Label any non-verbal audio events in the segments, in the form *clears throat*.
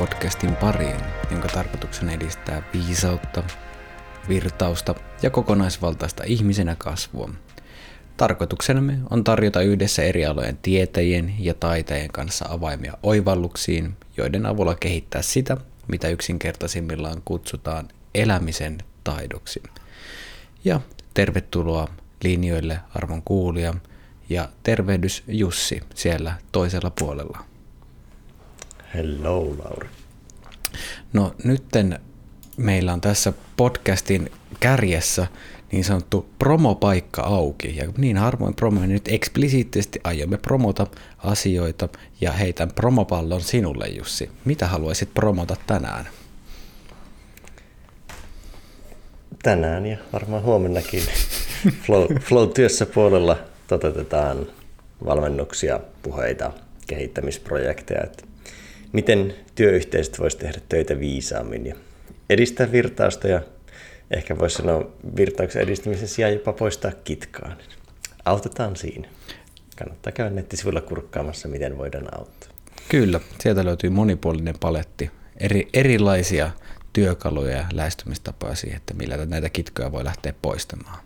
Podcastin pariin, jonka tarkoituksena edistää viisautta, virtausta ja kokonaisvaltaista ihmisenä kasvua. Tarkoituksenamme on tarjota yhdessä eri alojen tietäjien ja taitajien kanssa avaimia oivalluksiin, joiden avulla kehittää sitä, mitä yksinkertaisimmillaan kutsutaan elämisen taidoksi. Ja tervetuloa linjoille arvon kuulija ja tervehdys Jussi siellä toisella puolella. Hello, Lauri. No nytten meillä on tässä podcastin kärjessä niin sanottu promopaikka auki. Ja niin harvoin promo, nyt eksplisiittisesti aiomme promota asioita ja heitän promopallon sinulle Jussi. Mitä haluaisit promota tänään? Tänään ja varmaan huomennakin *laughs* Flow, Flow-työssä puolella toteutetaan valmennuksia, puheita, kehittämisprojekteja, että miten työyhteisöt voisi tehdä töitä viisaammin ja edistää virtausta ja ehkä voisi sanoa virtauksen edistämisen sijaan jopa poistaa kitkaa. Autetaan siinä. Kannattaa käydä nettisivuilla kurkkaamassa, miten voidaan auttaa. Kyllä, sieltä löytyy monipuolinen paletti, eri, erilaisia työkaluja ja lähestymistapoja siihen, että millä näitä kitkoja voi lähteä poistamaan.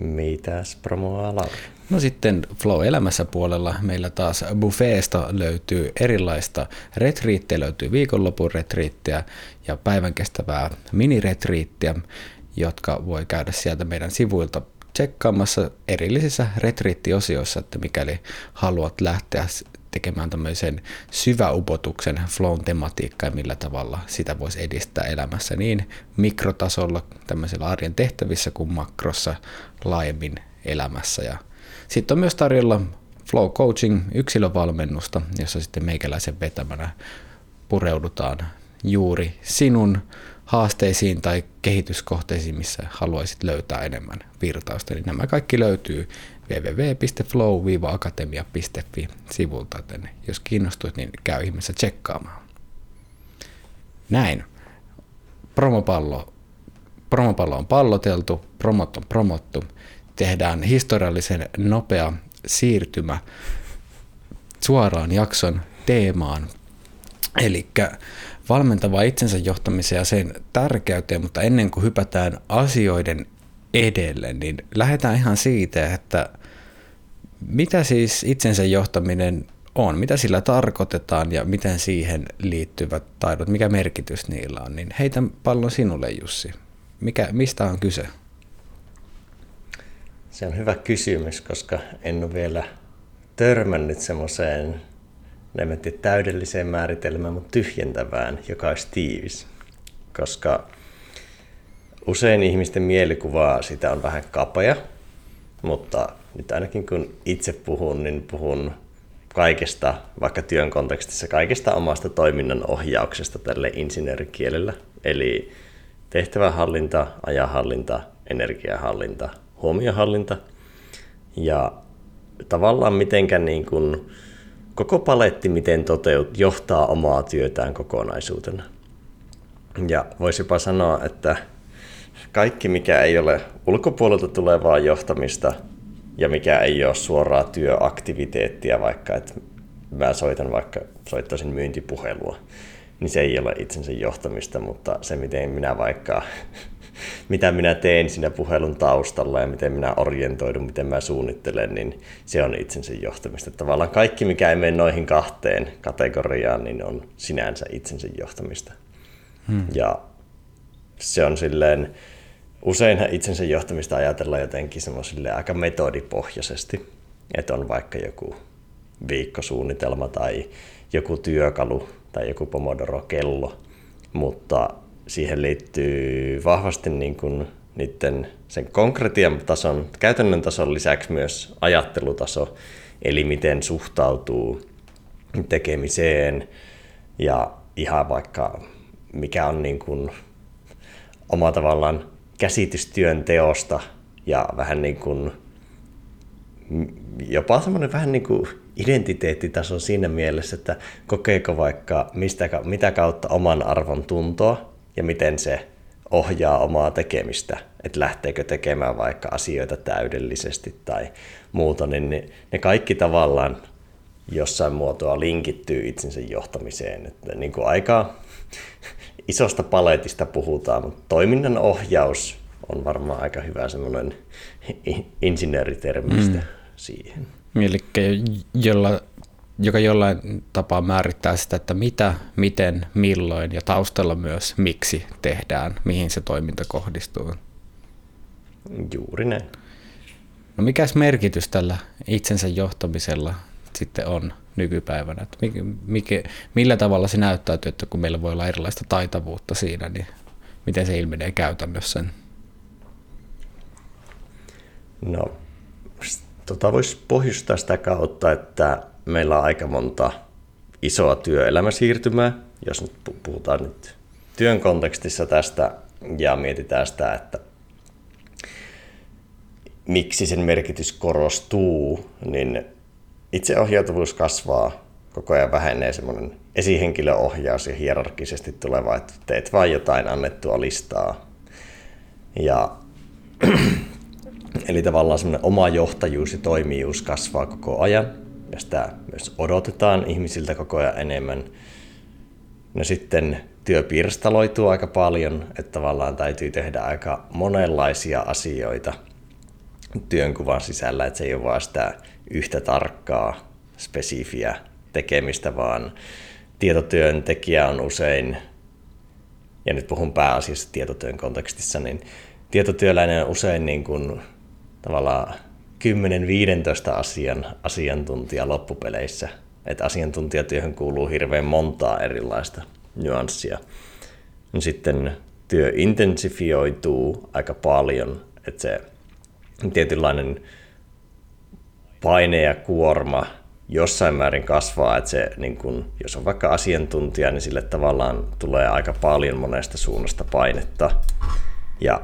Mitäs promoa Lauri? No sitten Flow-elämässä puolella meillä taas buffeesta löytyy erilaista retriittiä, löytyy viikonlopun retriittiä ja päivän kestävää miniretriittiä, jotka voi käydä sieltä meidän sivuilta tsekkaamassa erillisissä retriittiosioissa, että mikäli haluat lähteä tekemään tämmöisen syväupotuksen flown tematiikkaa ja millä tavalla sitä voisi edistää elämässä niin mikrotasolla tämmöisellä arjen tehtävissä kuin makrossa laajemmin elämässä. Ja sitten on myös tarjolla Flow Coaching yksilövalmennusta, jossa sitten meikäläisen vetämänä pureudutaan juuri sinun haasteisiin tai kehityskohteisiin, missä haluaisit löytää enemmän virtausta. Niin nämä kaikki löytyy www.flow-akatemia.fi sivulta, joten jos kiinnostuit, niin käy ihmeessä tsekkaamaan. Näin. Promopallo. Promopallo on palloteltu, promot on promottu. Tehdään historiallisen nopea siirtymä suoraan jakson teemaan. Eli valmentava itsensä johtamiseen ja sen tärkeyteen, mutta ennen kuin hypätään asioiden edelle, niin lähdetään ihan siitä, että mitä siis itsensä johtaminen on, mitä sillä tarkoitetaan ja miten siihen liittyvät taidot, mikä merkitys niillä on, niin heitän pallon sinulle Jussi. Mikä, mistä on kyse? Se on hyvä kysymys, koska en ole vielä törmännyt semmoiseen en täydelliseen määritelmään, mutta tyhjentävään, joka olisi tiivis. Koska usein ihmisten mielikuvaa sitä on vähän kapea, mutta nyt ainakin kun itse puhun, niin puhun kaikesta, vaikka työn kontekstissa, kaikesta omasta toiminnan ohjauksesta tälle insinöörikielellä. Eli tehtävähallinta, ajahallinta, energiahallinta, huomiohallinta ja tavallaan mitenkään niin kuin koko paletti, miten toteut, johtaa omaa työtään kokonaisuutena. Ja voisi jopa sanoa, että kaikki mikä ei ole ulkopuolelta tulevaa johtamista ja mikä ei ole suoraa työaktiviteettia, vaikka että mä soitan vaikka, soittaisin myyntipuhelua, niin se ei ole itsensä johtamista, mutta se miten minä vaikka mitä minä teen siinä puhelun taustalla ja miten minä orientoidun, miten mä suunnittelen, niin se on itsensä johtamista. Tavallaan kaikki, mikä ei mene noihin kahteen kategoriaan, niin on sinänsä itsensä johtamista. Hmm. Ja se on silleen, useinhan itsensä johtamista ajatellaan jotenkin semmoisille aika metodipohjaisesti, että on vaikka joku viikkosuunnitelma tai joku työkalu tai joku Pomodoro-kello, mutta siihen liittyy vahvasti niin kuin niiden sen konkretian tason, käytännön tason lisäksi myös ajattelutaso, eli miten suhtautuu tekemiseen ja ihan vaikka mikä on niin kuin oma tavallaan käsitys työn teosta ja vähän niin kuin jopa semmoinen vähän niin kuin identiteettitaso siinä mielessä, että kokeeko vaikka mistä, mitä kautta oman arvon tuntoa ja miten se ohjaa omaa tekemistä, että lähteekö tekemään vaikka asioita täydellisesti tai muuta, niin ne, ne kaikki tavallaan jossain muotoa linkittyy itsensä johtamiseen. Että niin kuin aika *laughs* isosta paletista puhutaan, mutta toiminnan ohjaus on varmaan aika hyvä semmoinen insinööritermistä mm. siihen. Eli jolla, joka jollain tapaa määrittää sitä, että mitä, miten, milloin ja taustalla myös miksi tehdään, mihin se toiminta kohdistuu. Juuri näin. No mikäs merkitys tällä itsensä johtamisella sitten on nykypäivänä? Että mikä, mikä, millä tavalla se näyttäytyy, että kun meillä voi olla erilaista taitavuutta siinä, niin miten se ilmenee käytännössä? No, tota voisi pohjustaa sitä kautta, että meillä on aika monta isoa työelämäsiirtymää, jos nyt puhutaan nyt työn kontekstissa tästä ja mietitään sitä, että miksi sen merkitys korostuu, niin itseohjautuvuus kasvaa, koko ajan vähenee semmoinen esihenkilöohjaus ja hierarkisesti tuleva, että teet vain jotain annettua listaa. Ja, *clears throat* eli tavallaan semmoinen oma johtajuus ja toimijuus kasvaa koko ajan, ja sitä myös odotetaan ihmisiltä koko ajan enemmän. No sitten työ pirstaloituu aika paljon, että tavallaan täytyy tehdä aika monenlaisia asioita työnkuvan sisällä, että se ei ole vaan sitä yhtä tarkkaa, spesifiä tekemistä, vaan tietotyöntekijä on usein, ja nyt puhun pääasiassa tietotyön kontekstissa, niin tietotyöläinen on usein niin kuin tavallaan 10-15 asian asiantuntija loppupeleissä. Että asiantuntijatyöhön kuuluu hirveän montaa erilaista nyanssia. Sitten työ intensifioituu aika paljon, että se tietynlainen paine ja kuorma jossain määrin kasvaa, että se, niin kun, jos on vaikka asiantuntija, niin sille tavallaan tulee aika paljon monesta suunnasta painetta. Ja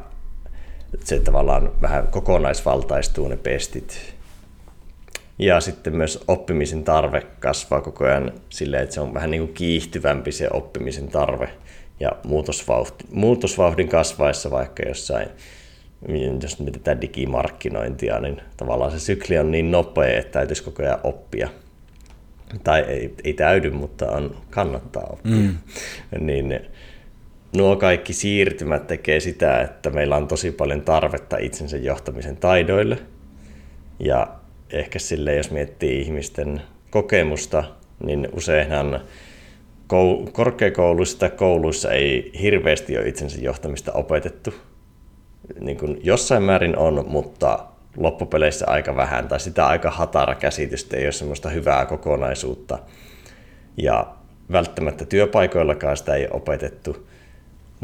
se tavallaan vähän kokonaisvaltaistuu ne pestit. Ja sitten myös oppimisen tarve kasvaa koko ajan silleen, että se on vähän niin kuin kiihtyvämpi se oppimisen tarve. Ja muutosvauhti, muutosvauhdin kasvaessa vaikka jossain jos mietitään digimarkkinointia, niin tavallaan se sykli on niin nopea, että täytyisi koko ajan oppia. Tai ei, ei täydy, mutta on, kannattaa oppia. Mm. niin nuo kaikki siirtymät tekee sitä, että meillä on tosi paljon tarvetta itsensä johtamisen taidoille. Ja ehkä sille, jos miettii ihmisten kokemusta, niin useinhan korkeakouluissa tai kouluissa ei hirveästi ole itsensä johtamista opetettu niin kuin jossain määrin on, mutta loppupeleissä aika vähän, tai sitä aika hatara käsitystä, ei ole semmoista hyvää kokonaisuutta. Ja välttämättä työpaikoillakaan sitä ei ole opetettu,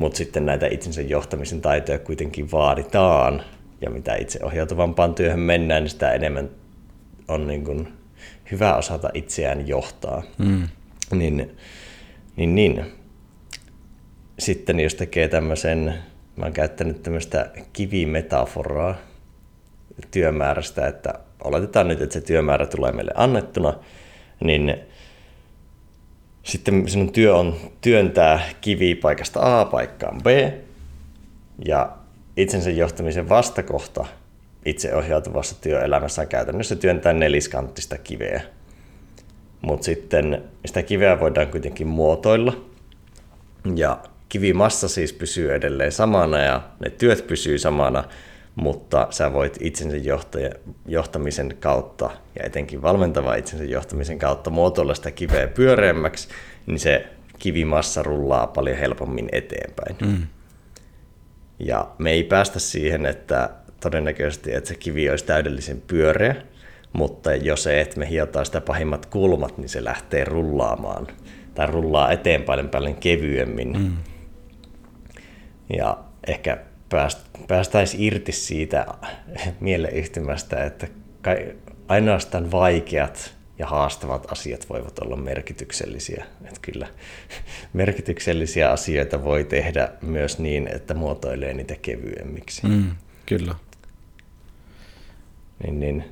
mutta sitten näitä itsensä johtamisen taitoja kuitenkin vaaditaan, ja mitä itse ohjautuvampaan työhön mennään, niin sitä enemmän on niin kuin hyvä osata itseään johtaa. Mm. Niin, niin, niin. Sitten jos tekee tämmöisen Mä oon käyttänyt tämmöistä kivimetaforaa työmäärästä, että oletetaan nyt, että se työmäärä tulee meille annettuna, niin sitten sinun työ on työntää kivi paikasta A paikkaan B, ja itsensä johtamisen vastakohta itseohjautuvassa työelämässä on käytännössä työntää neliskanttista kiveä. Mutta sitten sitä kiveä voidaan kuitenkin muotoilla, ja kivimassa siis pysyy edelleen samana ja ne työt pysyy samana, mutta sä voit itsensä johtaja, johtamisen kautta ja etenkin valmentava itsensä johtamisen kautta muotoilla sitä kiveä pyöreämmäksi, niin se kivimassa rullaa paljon helpommin eteenpäin. Mm. Ja me ei päästä siihen, että todennäköisesti, että se kivi olisi täydellisen pyöreä, mutta jos se, että me hiotaan sitä pahimmat kulmat, niin se lähtee rullaamaan tai rullaa eteenpäin paljon kevyemmin. Mm ja ehkä päästäisiin irti siitä mieleyhtymästä, että ainoastaan vaikeat ja haastavat asiat voivat olla merkityksellisiä. Että kyllä merkityksellisiä asioita voi tehdä myös niin, että muotoilee niitä kevyemmiksi. Mm, kyllä. Niin, niin.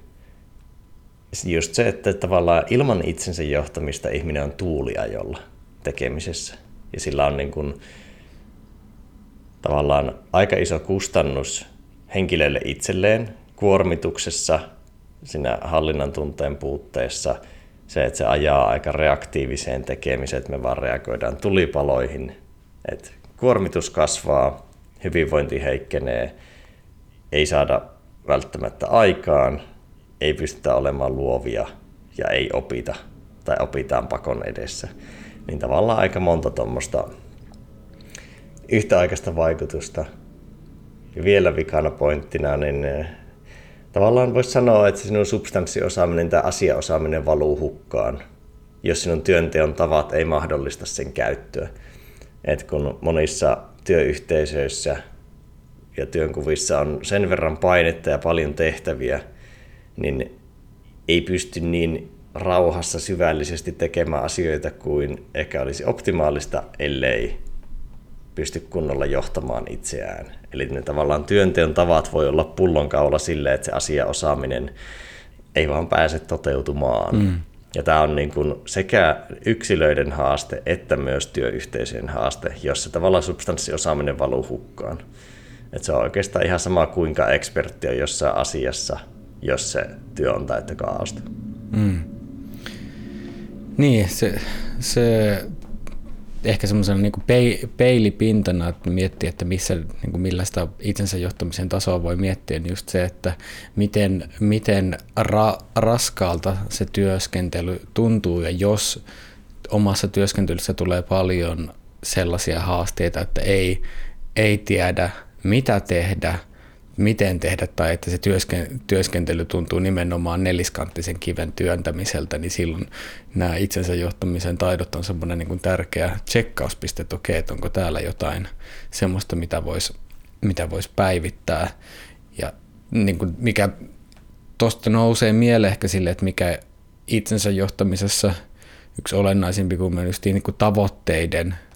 Just se, että tavallaan ilman itsensä johtamista ihminen on tuuliajolla tekemisessä. Ja sillä on niin kuin tavallaan aika iso kustannus henkilölle itselleen kuormituksessa, siinä hallinnan tunteen puutteessa se, että se ajaa aika reaktiiviseen tekemiseen, että me vaan reagoidaan tulipaloihin, että kuormitus kasvaa, hyvinvointi heikkenee, ei saada välttämättä aikaan, ei pystytä olemaan luovia ja ei opita tai opitaan pakon edessä. Niin tavallaan aika monta tuommoista yhtäaikaista vaikutusta. Ja vielä vikana pointtina, niin eh, tavallaan voisi sanoa, että sinun substanssiosaaminen tai asiaosaaminen valuu hukkaan, jos sinun työnteon tavat ei mahdollista sen käyttöä. Et kun monissa työyhteisöissä ja työnkuvissa on sen verran painetta ja paljon tehtäviä, niin ei pysty niin rauhassa syvällisesti tekemään asioita kuin ehkä olisi optimaalista, ellei pysty kunnolla johtamaan itseään. Eli ne tavallaan työnteon tavat voi olla pullonkaula sille, että se asiaosaaminen ei vaan pääse toteutumaan. Mm. Ja tämä on niin kuin sekä yksilöiden haaste että myös työyhteisöjen haaste, jossa tavallaan substanssiosaaminen valuu hukkaan. Et se on oikeastaan ihan sama kuinka ekspertti on jossain asiassa, jos se työ on täyttä kaaosta. Mm. Niin, se, se ehkä semmoisena niin peilipintana, että miettii, että missä, niin kuin millaista itsensä johtamisen tasoa voi miettiä, niin just se, että miten, miten ra, raskaalta se työskentely tuntuu. Ja jos omassa työskentelyssä tulee paljon sellaisia haasteita, että ei, ei tiedä mitä tehdä, miten tehdä tai että se työskentely tuntuu nimenomaan neliskanttisen kiven työntämiseltä, niin silloin nämä itsensä johtamisen taidot on semmoinen niin kuin tärkeä tsekkauspiste, että okei, että onko täällä jotain semmoista, mitä voisi mitä vois päivittää. Ja niin kuin mikä tuosta nousee mieleen ehkä sille, että mikä itsensä johtamisessa yksi olennaisimpi kuin niin kuin tavoitteiden –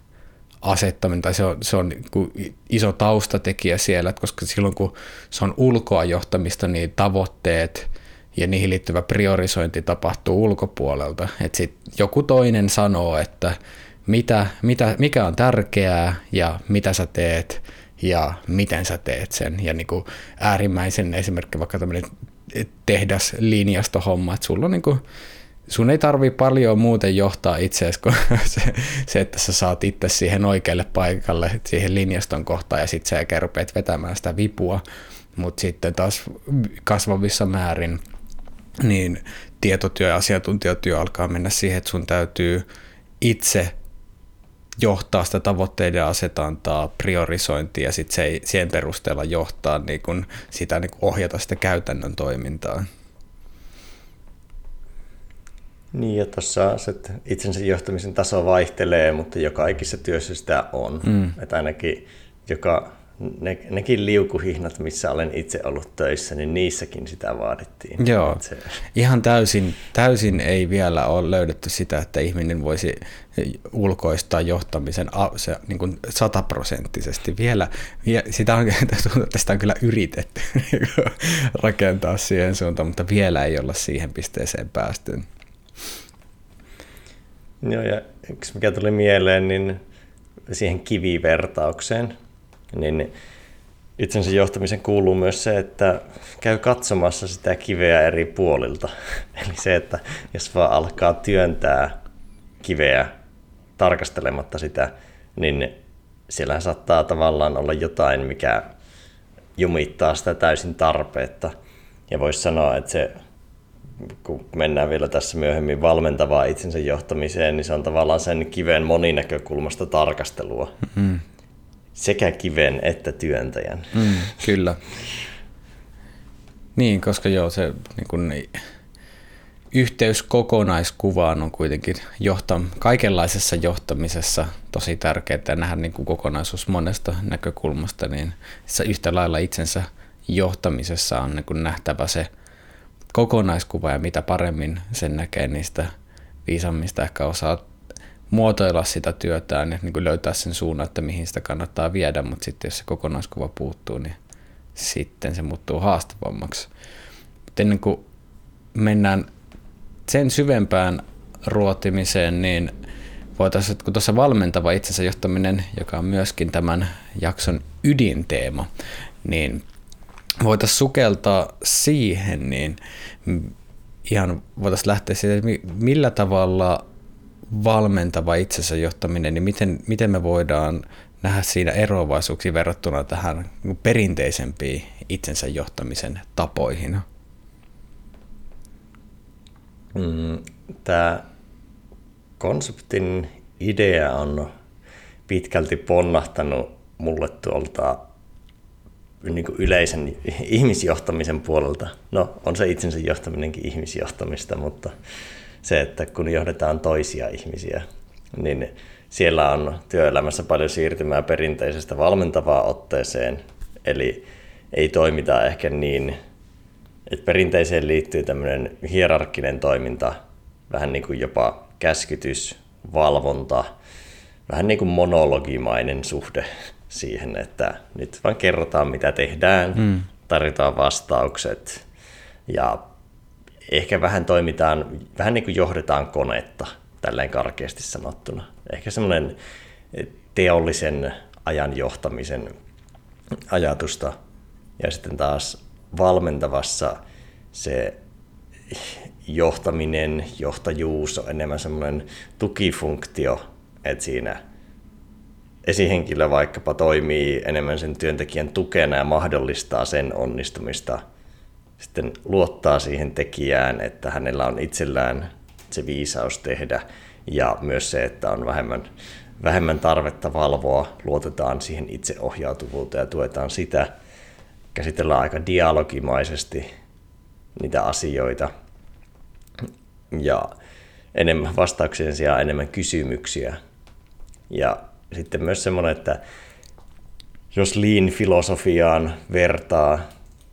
asettaminen, tai se on, se on niin iso taustatekijä siellä, että koska silloin kun se on ulkoa johtamista, niin tavoitteet ja niihin liittyvä priorisointi tapahtuu ulkopuolelta. Että sit joku toinen sanoo, että mitä, mitä, mikä on tärkeää ja mitä sä teet ja miten sä teet sen. Ja niin kuin äärimmäisen esimerkki vaikka tämmöinen tehdas linjastohomma, että sulla on niin kuin sun ei tarvi paljon muuten johtaa itseäsi kuin *laughs* se, se, että sä saat itse siihen oikealle paikalle, siihen linjaston kohtaan ja sitten sä kerpeet vetämään sitä vipua, mutta sitten taas kasvavissa määrin niin tietotyö ja asiantuntijatyö alkaa mennä siihen, että sun täytyy itse johtaa sitä tavoitteiden asetantaa, priorisointia ja sitten se, siihen perusteella johtaa niin kun sitä niin kun ohjata sitä käytännön toimintaa. Niin, ja tuossa se itsensä johtamisen taso vaihtelee, mutta joka ikisessä työssä sitä on. Mm. Että ainakin joka, ne, nekin liukuhihnat, missä olen itse ollut töissä, niin niissäkin sitä vaadittiin. Joo, se... ihan täysin, täysin ei vielä ole löydetty sitä, että ihminen voisi ulkoistaa johtamisen se, niin kuin sataprosenttisesti. Vielä, vielä sitä on, *laughs* tästä on kyllä yritetty *laughs* rakentaa siihen suuntaan, mutta vielä ei olla siihen pisteeseen päästy. Joo, ja yksi mikä tuli mieleen, niin siihen kivivertaukseen, niin itsensä johtamisen kuuluu myös se, että käy katsomassa sitä kiveä eri puolilta. *laughs* Eli se, että jos vaan alkaa työntää kiveä tarkastelematta sitä, niin siellä saattaa tavallaan olla jotain, mikä jumittaa sitä täysin tarpeetta. Ja voisi sanoa, että se kun mennään vielä tässä myöhemmin valmentavaa itsensä johtamiseen, niin se on tavallaan sen kiven moninäkökulmasta tarkastelua. Mm. Sekä kiven että työntäjän. Mm, kyllä. Niin, koska joo, se niin kun, yhteys kokonaiskuvaan on kuitenkin johta, kaikenlaisessa johtamisessa tosi tärkeää nähdä niin kuin kokonaisuus monesta näkökulmasta, niin se yhtä lailla itsensä johtamisessa on niin kuin nähtävä se – kokonaiskuva ja mitä paremmin sen näkee, niistä viisammista ehkä osaa muotoilla sitä työtään ja niin kuin löytää sen suunnan, että mihin sitä kannattaa viedä, mutta sitten jos se kokonaiskuva puuttuu, niin sitten se muuttuu haastavammaksi. Mutta ennen kuin mennään sen syvempään ruotimiseen, niin voitaisiin, kun tuossa valmentava itsensä johtaminen, joka on myöskin tämän jakson ydinteema, niin voitaisiin sukeltaa siihen, niin ihan voitaisiin lähteä siitä, että millä tavalla valmentava itsensä johtaminen, niin miten, miten me voidaan nähdä siinä eroavaisuuksia verrattuna tähän perinteisempiin itsensä johtamisen tapoihin? Mm, Tämä konseptin idea on pitkälti ponnahtanut mulle tuolta niin kuin yleisen ihmisjohtamisen puolelta. No, on se itsensä johtaminenkin ihmisjohtamista, mutta se, että kun johdetaan toisia ihmisiä, niin siellä on työelämässä paljon siirtymää perinteisestä valmentavaa otteeseen, eli ei toimita ehkä niin, että perinteiseen liittyy tämmöinen hierarkkinen toiminta, vähän niin kuin jopa käskytys, valvonta, vähän niin kuin monologimainen suhde siihen, että nyt vaan kerrotaan mitä tehdään, mm. tarjotaan vastaukset ja ehkä vähän toimitaan, vähän niin kuin johdetaan konetta, tälleen karkeasti sanottuna. Ehkä semmoinen teollisen ajan johtamisen ajatusta. Ja sitten taas valmentavassa se johtaminen, johtajuus on enemmän semmoinen tukifunktio, että siinä esihenkilö vaikkapa toimii enemmän sen työntekijän tukena ja mahdollistaa sen onnistumista. Sitten luottaa siihen tekijään, että hänellä on itsellään se viisaus tehdä ja myös se, että on vähemmän, vähemmän tarvetta valvoa, luotetaan siihen itseohjautuvuuteen ja tuetaan sitä. Käsitellään aika dialogimaisesti niitä asioita ja enemmän vastauksien sijaan enemmän kysymyksiä. Ja sitten myös semmoinen, että jos lean-filosofiaan vertaa,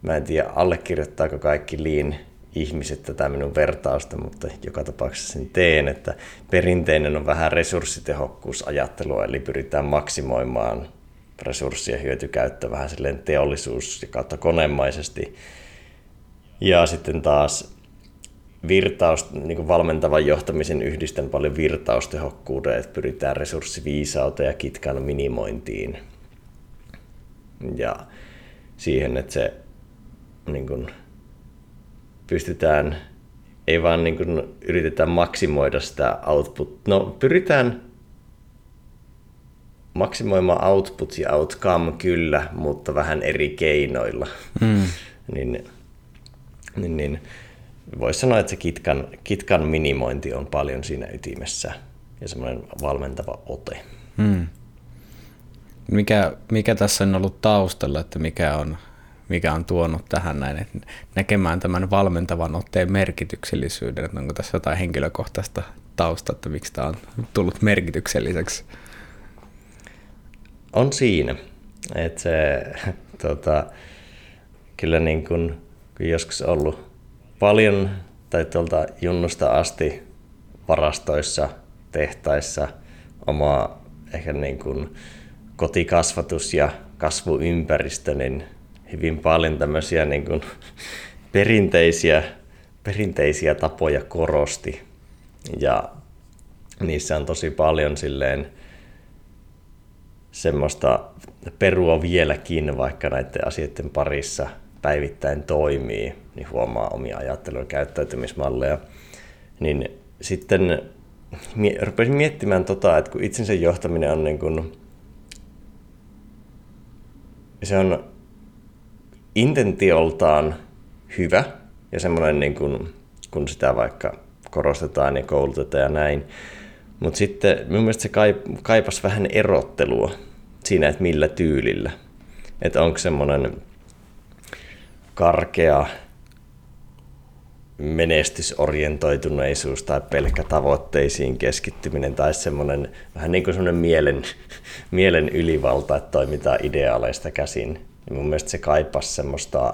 mä en tiedä allekirjoittaako kaikki lean ihmiset tätä minun vertausta, mutta joka tapauksessa sen teen, että perinteinen on vähän resurssitehokkuusajattelua, eli pyritään maksimoimaan resurssien hyötykäyttö vähän silleen teollisuus- ja kautta konemaisesti. Ja sitten taas virtaus, niin kuin valmentavan johtamisen yhdistän paljon virtaustehokkuuden, että pyritään resurssiviisauteen ja kitkan minimointiin. Ja siihen, että se niin kuin, pystytään, ei vaan niin kuin, yritetään maksimoida sitä output. No pyritään maksimoimaan output ja outcome kyllä, mutta vähän eri keinoilla. Mm. niin, niin, niin voisi sanoa, että se kitkan, kitkan minimointi on paljon siinä ytimessä ja semmoinen valmentava ote. Hmm. Mikä, mikä tässä on ollut taustalla, että mikä on, mikä on tuonut tähän näin, että näkemään tämän valmentavan otteen merkityksellisyyden, että onko tässä jotain henkilökohtaista tausta, että miksi tämä on tullut merkitykselliseksi? On siinä, että se *laughs* tota, kyllä niin kuin, kun joskus ollut paljon tai tuolta junnusta asti varastoissa, tehtaissa, oma ehkä niin kuin kotikasvatus ja kasvuympäristö, niin hyvin paljon tämmöisiä niin kuin perinteisiä, perinteisiä tapoja korosti. Ja niissä on tosi paljon silleen semmoista perua vieläkin, vaikka näiden asioiden parissa päivittäin toimii, niin huomaa omia ajattelu- ja käyttäytymismalleja. Niin sitten rupesin miettimään, tota, että kun itsensä johtaminen on niin kuin, se on intentioltaan hyvä ja semmoinen, niin kuin, kun sitä vaikka korostetaan ja koulutetaan ja näin. Mutta sitten mun mielestä se kaipas vähän erottelua siinä, että millä tyylillä. Että onko semmoinen karkea menestysorientoituneisuus tai pelkkä tavoitteisiin keskittyminen tai semmoinen vähän niin kuin semmoinen mielen, *laughs* mielen ylivalta, että toimitaan ideaaleista käsin. Ja mun mielestä se kaipasi semmoista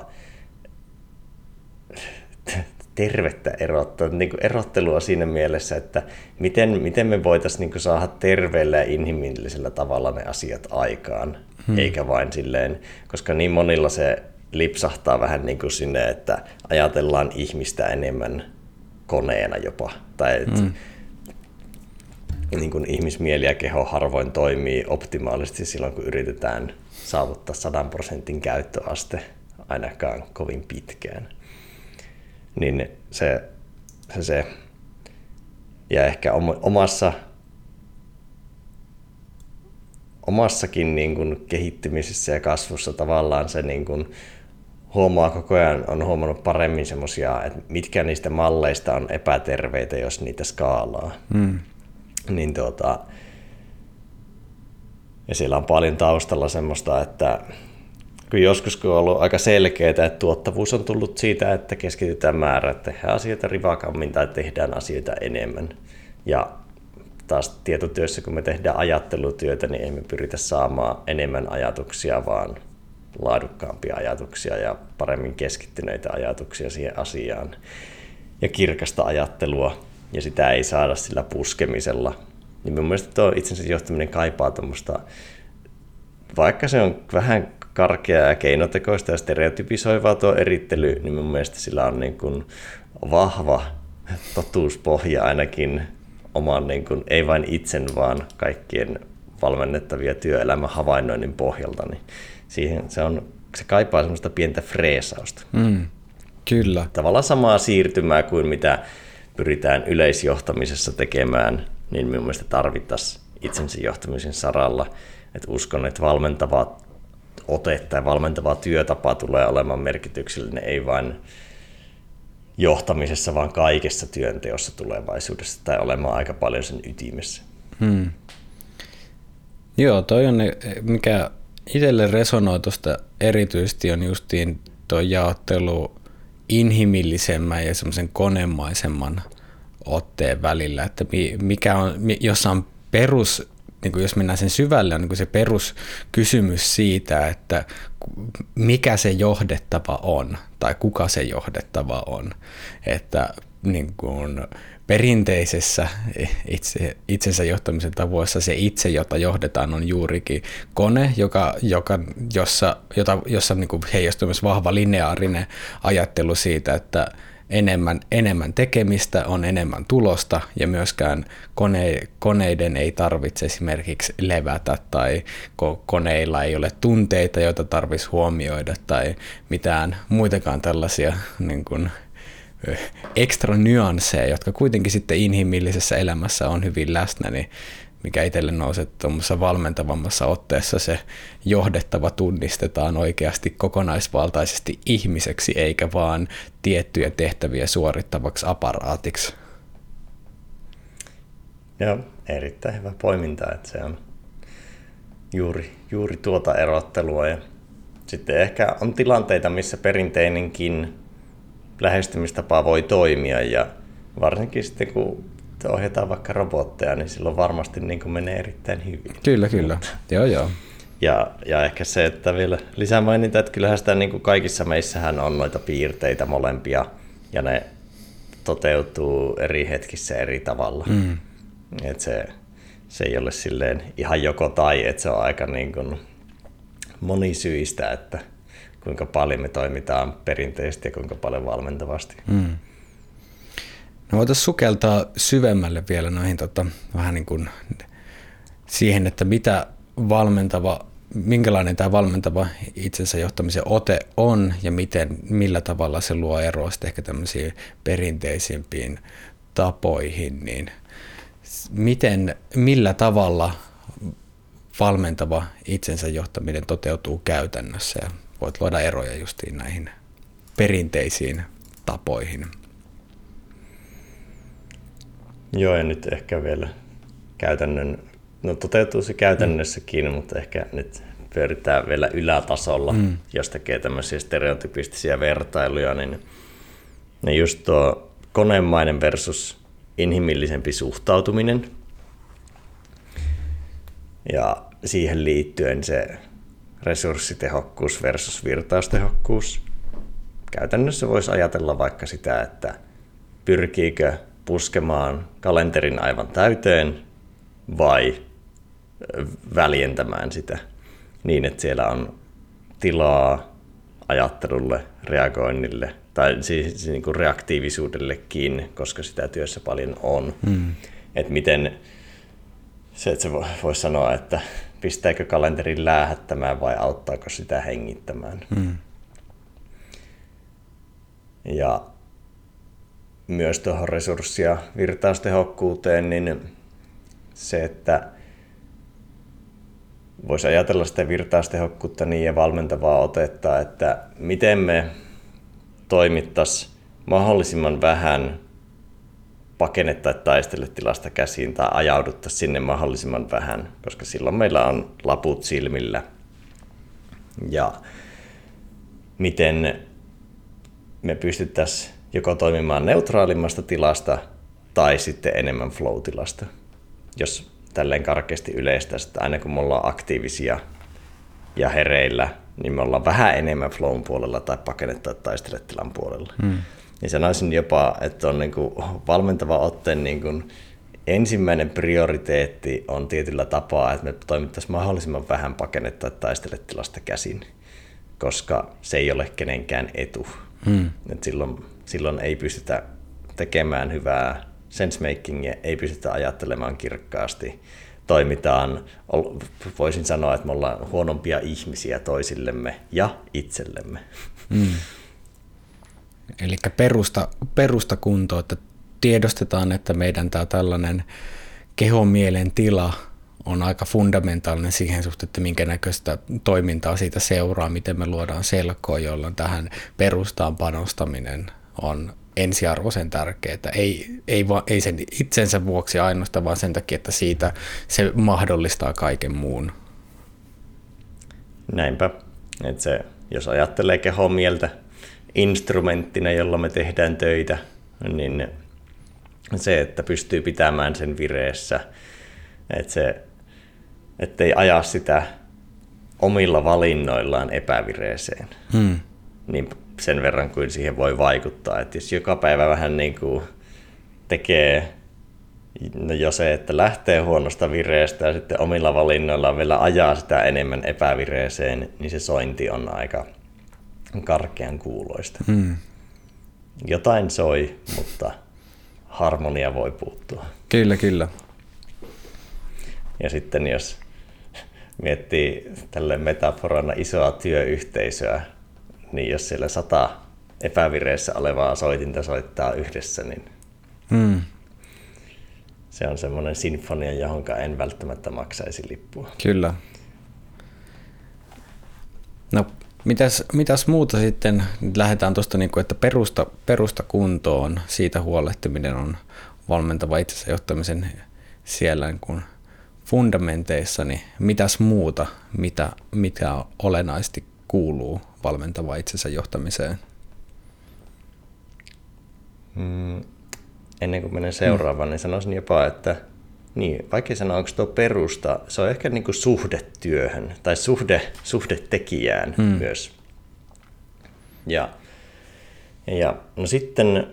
tervettä erottelua, niin kuin erottelua siinä mielessä, että miten, miten me voitaisiin niin saada terveellä ja inhimillisellä tavalla ne asiat aikaan, hmm. eikä vain silleen, koska niin monilla se lipsahtaa vähän niin kuin sinne, että ajatellaan ihmistä enemmän koneena jopa. Tai mm. niin kuin ihmismieli ja keho harvoin toimii optimaalisesti silloin, kun yritetään saavuttaa 100 prosentin käyttöaste ainakaan kovin pitkään. Niin se se, se ja ehkä omassa omassakin niin kuin kehittymisessä ja kasvussa tavallaan se niin kuin huomaa koko ajan, on huomannut paremmin semmoisia, että mitkä niistä malleista on epäterveitä, jos niitä skaalaa. Mm. Niin tuota, ja siellä on paljon taustalla semmoista, että kun joskus kun on ollut aika selkeää, että tuottavuus on tullut siitä, että keskitytään määrään, että tehdään asioita rivakammin tai tehdään asioita enemmän. Ja taas tietotyössä, kun me tehdään ajattelutyötä, niin emme pyritä saamaan enemmän ajatuksia, vaan laadukkaampia ajatuksia ja paremmin keskittyneitä ajatuksia siihen asiaan ja kirkasta ajattelua, ja sitä ei saada sillä puskemisella. Niin mun mielestä tuo itsensä johtaminen kaipaa tuommoista, vaikka se on vähän karkea ja keinotekoista ja stereotypisoivaa tuo erittely, niin mun mielestä sillä on niin kuin vahva totuuspohja ainakin oman, niin kuin, ei vain itsen, vaan kaikkien valmennettavia työelämän havainnoinnin pohjalta, niin siihen se, on, se kaipaa semmoista pientä freesausta. Mm, kyllä. Tavallaan samaa siirtymää kuin mitä pyritään yleisjohtamisessa tekemään, niin minun mielestä tarvittaisiin itsensä johtamisen saralla. että uskon, että valmentava ote tai valmentava työtapa tulee olemaan merkityksellinen, ei vain johtamisessa, vaan kaikessa työnteossa tulevaisuudessa tai olemaan aika paljon sen ytimessä. Hmm. Joo, toi on mikä itselle resonoi tuosta erityisesti on justiin tuo jaottelu inhimillisemmän ja semmoisen konemaisemman otteen välillä, että mikä on, jossa on perus, niin kuin jos mennään sen syvälle, on niin kuin se peruskysymys siitä, että mikä se johdettava on tai kuka se johdettava on. Että niin kuin, perinteisessä itse, itsensä johtamisen tavoissa se itse, jota johdetaan, on juurikin kone, joka, joka, jossa, jota, jossa niin kuin heijastuu myös vahva lineaarinen ajattelu siitä, että enemmän, enemmän tekemistä on enemmän tulosta ja myöskään kone, koneiden ei tarvitse esimerkiksi levätä tai koneilla ei ole tunteita, joita tarvitsisi huomioida tai mitään muitakaan tällaisia niin kuin, ekstra nyansseja, jotka kuitenkin sitten inhimillisessä elämässä on hyvin läsnä, niin mikä itselle nousee tuommoisessa valmentavammassa otteessa se johdettava tunnistetaan oikeasti kokonaisvaltaisesti ihmiseksi, eikä vaan tiettyjä tehtäviä suorittavaksi aparaatiksi. Joo, erittäin hyvä poiminta, että se on juuri, juuri tuota erottelua. Ja sitten ehkä on tilanteita, missä perinteinenkin lähestymistapa voi toimia ja varsinkin sitten kun ohjataan vaikka robotteja, niin silloin varmasti niin kuin menee erittäin hyvin. Kyllä, kyllä. joo, joo. Ja, ja ehkä se, että vielä lisää mainita, että kyllähän sitä niin kuin kaikissa meissähän on noita piirteitä molempia, ja ne toteutuu eri hetkissä eri tavalla. Mm. Et se, se ei ole silleen ihan joko tai, että se on aika niin kuin monisyistä, että kuinka paljon me toimitaan perinteisesti ja kuinka paljon valmentavasti. Mm. No voitaisiin sukeltaa syvemmälle vielä noihin tota, vähän niin kuin siihen, että mitä valmentava, minkälainen tämä valmentava itsensä johtamisen ote on ja miten, millä tavalla se luo eroa sitten ehkä tämmöisiin perinteisimpiin tapoihin, niin miten, millä tavalla valmentava itsensä johtaminen toteutuu käytännössä ja voit luoda eroja justiin näihin perinteisiin tapoihin. Joo, ja nyt ehkä vielä käytännön, no toteutuu se käytännössäkin, mm. mutta ehkä nyt pyöritään vielä ylätasolla, mm. jos tekee tämmöisiä stereotypistisiä vertailuja, niin, niin just tuo konemainen versus inhimillisempi suhtautuminen. Ja siihen liittyen se resurssitehokkuus versus virtaustehokkuus. Käytännössä voisi ajatella vaikka sitä, että pyrkiikö puskemaan kalenterin aivan täyteen vai väljentämään sitä niin, että siellä on tilaa ajattelulle, reagoinnille tai siis niin kuin reaktiivisuudellekin, koska sitä työssä paljon on. Mm. Että miten se, että se voisi sanoa, että pistääkö kalenterin läähättämään vai auttaako sitä hengittämään. Mm. Ja myös tuohon resurssi- ja virtaustehokkuuteen, niin se, että voisi ajatella sitä virtaustehokkuutta niin ja valmentavaa otetta, että miten me toimittaisiin mahdollisimman vähän pakene- tai taisteletilasta käsiin tai ajauduttaisiin sinne mahdollisimman vähän, koska silloin meillä on laput silmillä. Ja miten me pystyttäisiin joko toimimaan neutraalimmasta tilasta tai sitten enemmän flow-tilasta. Jos tälleen karkeasti yleistä, että aina kun me ollaan aktiivisia ja hereillä, niin me ollaan vähän enemmän flown puolella tai pakene- tai taisteletilan puolella. Hmm. Niin sanoisin jopa, että on niin kuin valmentava otteen niin kuin ensimmäinen prioriteetti on tietyllä tapaa, että me toimittaisiin mahdollisimman vähän pakene- tai taisteletilasta käsin, koska se ei ole kenenkään etu. Hmm. Et silloin, silloin ei pystytä tekemään hyvää sensemakingia, ei pystytä ajattelemaan kirkkaasti, toimitaan, voisin sanoa, että me ollaan huonompia ihmisiä toisillemme ja itsellemme. Mm. Eli perusta, perusta kuntoon, että tiedostetaan, että meidän tämä tällainen kehon mielen tila on aika fundamentaalinen siihen suhteen, että minkä näköistä toimintaa siitä seuraa, miten me luodaan selkoa, jolloin tähän perustaan panostaminen on ensiarvoisen tärkeää. Ei, ei, va, ei sen itsensä vuoksi ainoastaan, vaan sen takia, että siitä se mahdollistaa kaiken muun. Näinpä. Et se, jos ajattelee kehon mieltä instrumenttina, jolla me tehdään töitä, niin se, että pystyy pitämään sen vireessä, että se, ettei aja sitä omilla valinnoillaan epävireeseen, hmm. niin sen verran kuin siihen voi vaikuttaa. Että jos joka päivä vähän niin kuin tekee no jo se, että lähtee huonosta vireestä ja sitten omilla valinnoillaan vielä ajaa sitä enemmän epävireeseen, niin se sointi on aika karkean kuuloista. Hmm. Jotain soi, mutta harmonia voi puuttua. Kyllä, kyllä. Ja sitten jos miettii tälle metaforana isoa työyhteisöä, niin jos siellä sata epävireessä olevaa soitinta soittaa yhdessä, niin hmm. se on semmoinen sinfonia, johon en välttämättä maksaisi lippua. Kyllä. No, mitäs, mitäs muuta sitten, lähdetään tuosta, niin että perusta, perusta kuntoon, siitä huolehtiminen on valmentava itsensä johtamisen siellä niin kuin fundamenteissa, niin mitäs muuta, mitä, mitä olennaisesti kuuluu valmentava itsensä johtamiseen? Mm, ennen kuin menen seuraavaan, mm. niin sanoisin jopa, että niin, vaikka sanoa, onko tuo perusta, se on ehkä niin kuin suhdetyöhön tai suhde, suhdetekijään mm. myös. Ja, ja no sitten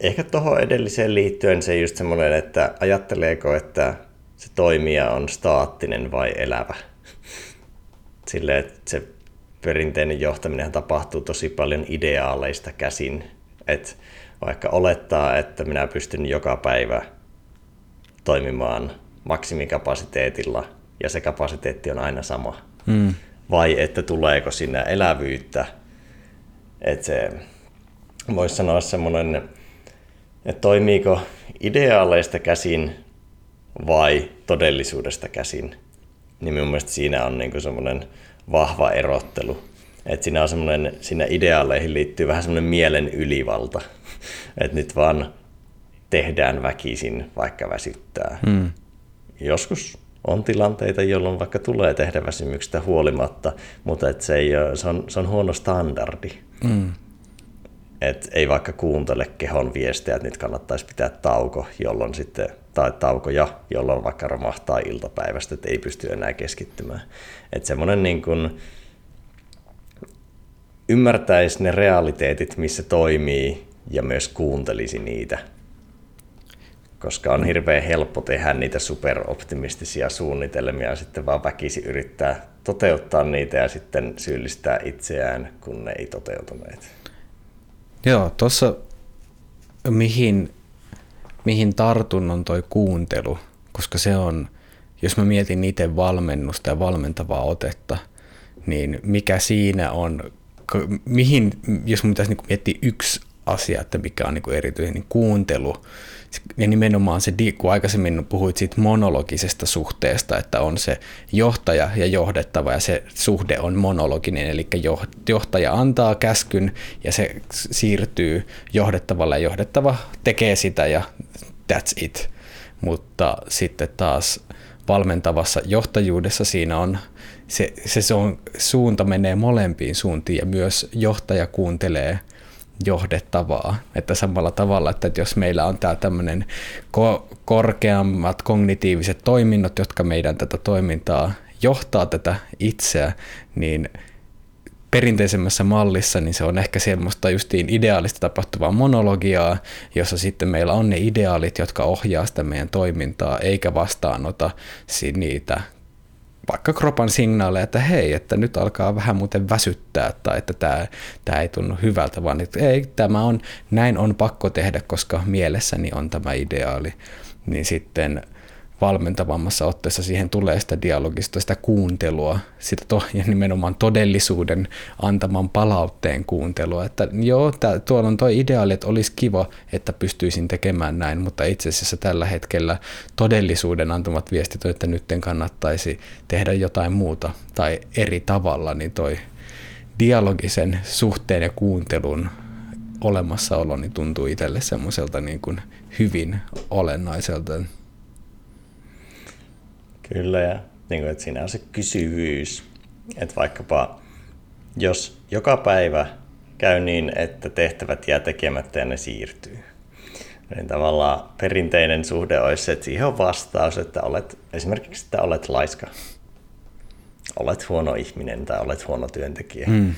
ehkä tuohon edelliseen liittyen se just semmoinen, että ajatteleeko, että se toimija on staattinen vai elävä. *laughs* Silleen, että se perinteinen johtaminen tapahtuu tosi paljon ideaaleista käsin. että vaikka olettaa, että minä pystyn joka päivä toimimaan maksimikapasiteetilla ja se kapasiteetti on aina sama. Mm. Vai että tuleeko sinä elävyyttä. Että se voisi sanoa semmoinen, että toimiiko ideaaleista käsin vai todellisuudesta käsin. Niin minun mielestä siinä on niin semmoinen vahva erottelu. Että siinä on semmoinen, siinä ideaaleihin liittyy vähän semmoinen mielen ylivalta. *laughs* Että nyt vaan tehdään väkisin, vaikka väsyttää. Hmm. Joskus on tilanteita, jolloin vaikka tulee tehdä väsymyksestä huolimatta, mutta et se, ei ole, se, on, se on huono standardi. Hmm. Et ei vaikka kuuntele kehon viestejä, että nyt kannattaisi pitää tauko, jolloin sitten, tai taukoja, jolloin vaikka romahtaa iltapäivästä, että ei pysty enää keskittymään. Että semmoinen niin kuin, ymmärtäisi ne realiteetit, missä toimii ja myös kuuntelisi niitä. Koska on hirveän helppo tehdä niitä superoptimistisia suunnitelmia ja sitten vaan väkisi yrittää toteuttaa niitä ja sitten syyllistää itseään, kun ne ei toteutuneet. Joo, tuossa mihin, mihin tartun on toi kuuntelu, koska se on, jos mä mietin itse valmennusta ja valmentavaa otetta, niin mikä siinä on, mihin, jos mun pitäisi niin miettiä yksi asia, että mikä on niin kuin erityinen niin kuuntelu. Ja nimenomaan se, kun aikaisemmin puhuit siitä monologisesta suhteesta, että on se johtaja ja johdettava ja se suhde on monologinen, eli johtaja antaa käskyn ja se siirtyy johdettavalle ja johdettava tekee sitä ja that's it. Mutta sitten taas valmentavassa johtajuudessa siinä on se, se, se on, suunta menee molempiin suuntiin ja myös johtaja kuuntelee johdettavaa. Että samalla tavalla, että jos meillä on tämä tämmöinen ko- korkeammat kognitiiviset toiminnot, jotka meidän tätä toimintaa johtaa tätä itseä, niin perinteisemmässä mallissa niin se on ehkä semmoista justiin ideaalista tapahtuvaa monologiaa, jossa sitten meillä on ne ideaalit, jotka ohjaa sitä meidän toimintaa, eikä vastaanota niitä vaikka kropan signaaleja, että hei, että nyt alkaa vähän muuten väsyttää tai että tämä, tämä ei tunnu hyvältä, vaan että ei, tämä on, näin on pakko tehdä, koska mielessäni on tämä ideaali. Niin sitten valmentavammassa otteessa siihen tulee sitä dialogista, sitä kuuntelua, sitä to, ja nimenomaan todellisuuden antaman palautteen kuuntelua, että joo, tää, tuolla on toi ideaali, että olisi kiva, että pystyisin tekemään näin, mutta itse asiassa tällä hetkellä todellisuuden antamat viestit että nyt kannattaisi tehdä jotain muuta tai eri tavalla, niin toi dialogisen suhteen ja kuuntelun olemassaolo niin tuntuu itselle semmoiselta niin kuin hyvin olennaiselta. Kyllä, ja niin kuin, että siinä on se kysyvyys, että vaikkapa jos joka päivä käy niin, että tehtävät jää tekemättä ja ne siirtyy, niin tavallaan perinteinen suhde olisi se, että siihen on vastaus, että olet esimerkiksi, että olet laiska, olet huono ihminen tai olet huono työntekijä. Mm.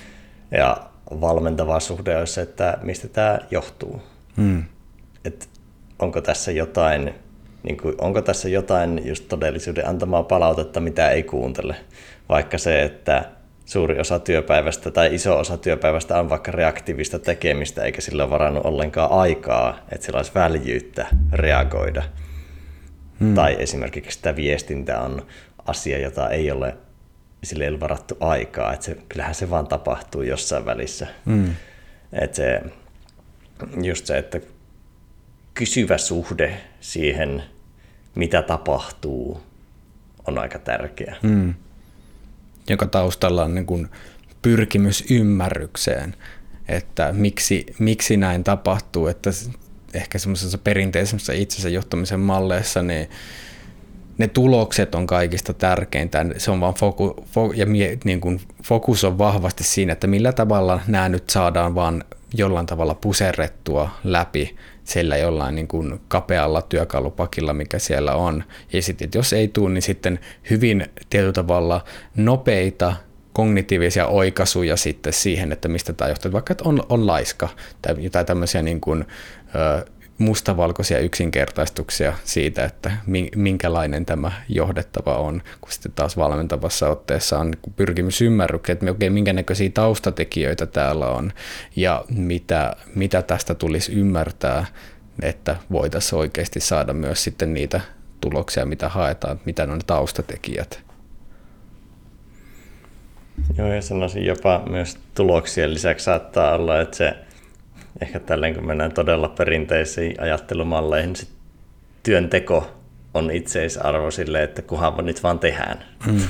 Ja valmentava suhde olisi se, että mistä tämä johtuu. Mm. Et onko tässä jotain niin kuin, onko tässä jotain just todellisuuden antamaa palautetta, mitä ei kuuntele. Vaikka se, että suuri osa työpäivästä tai iso osa työpäivästä on vaikka reaktiivista tekemistä, eikä sillä ole varannut ollenkaan aikaa, että sillä olisi väljyyttä reagoida. Hmm. Tai esimerkiksi tämä viestintä on asia, jota ei ole, sille ei ole varattu aikaa, että se, kyllähän se vaan tapahtuu jossain välissä. Hmm. Että se, just se, että kysyvä suhde siihen mitä tapahtuu, on aika tärkeä. Mm. Joka taustalla on niin kuin pyrkimys ymmärrykseen, että miksi, miksi näin tapahtuu, että ehkä semmoisessa perinteisessä itsensä johtamisen malleissa niin ne tulokset on kaikista tärkeintä. Se on vaan foku, fo, ja mie, niin kuin fokus on vahvasti siinä, että millä tavalla nämä nyt saadaan vaan jollain tavalla puserrettua läpi sillä jollain niin kuin kapealla työkalupakilla, mikä siellä on. Ja sitten, jos ei tule, niin sitten hyvin tietyllä tavalla nopeita kognitiivisia oikaisuja sitten siihen, että mistä tämä johtuu. Vaikka että on, on laiska tai jotain tämmöisiä niin kuin, ö, mustavalkoisia yksinkertaistuksia siitä, että minkälainen tämä johdettava on, kun sitten taas valmentavassa otteessa on pyrkimys ymmärrykseen, että okei, minkä näköisiä taustatekijöitä täällä on ja mitä, mitä tästä tulisi ymmärtää, että voitaisiin oikeasti saada myös sitten niitä tuloksia, mitä haetaan, mitä on ne taustatekijät. Joo, ja sanoisin jopa myös tuloksien lisäksi saattaa olla, että se ehkä tälleen kun mennään todella perinteisiin ajattelumalleihin, sit työnteko on itseisarvo sille, että kunhan nyt vaan tehdään. Mm.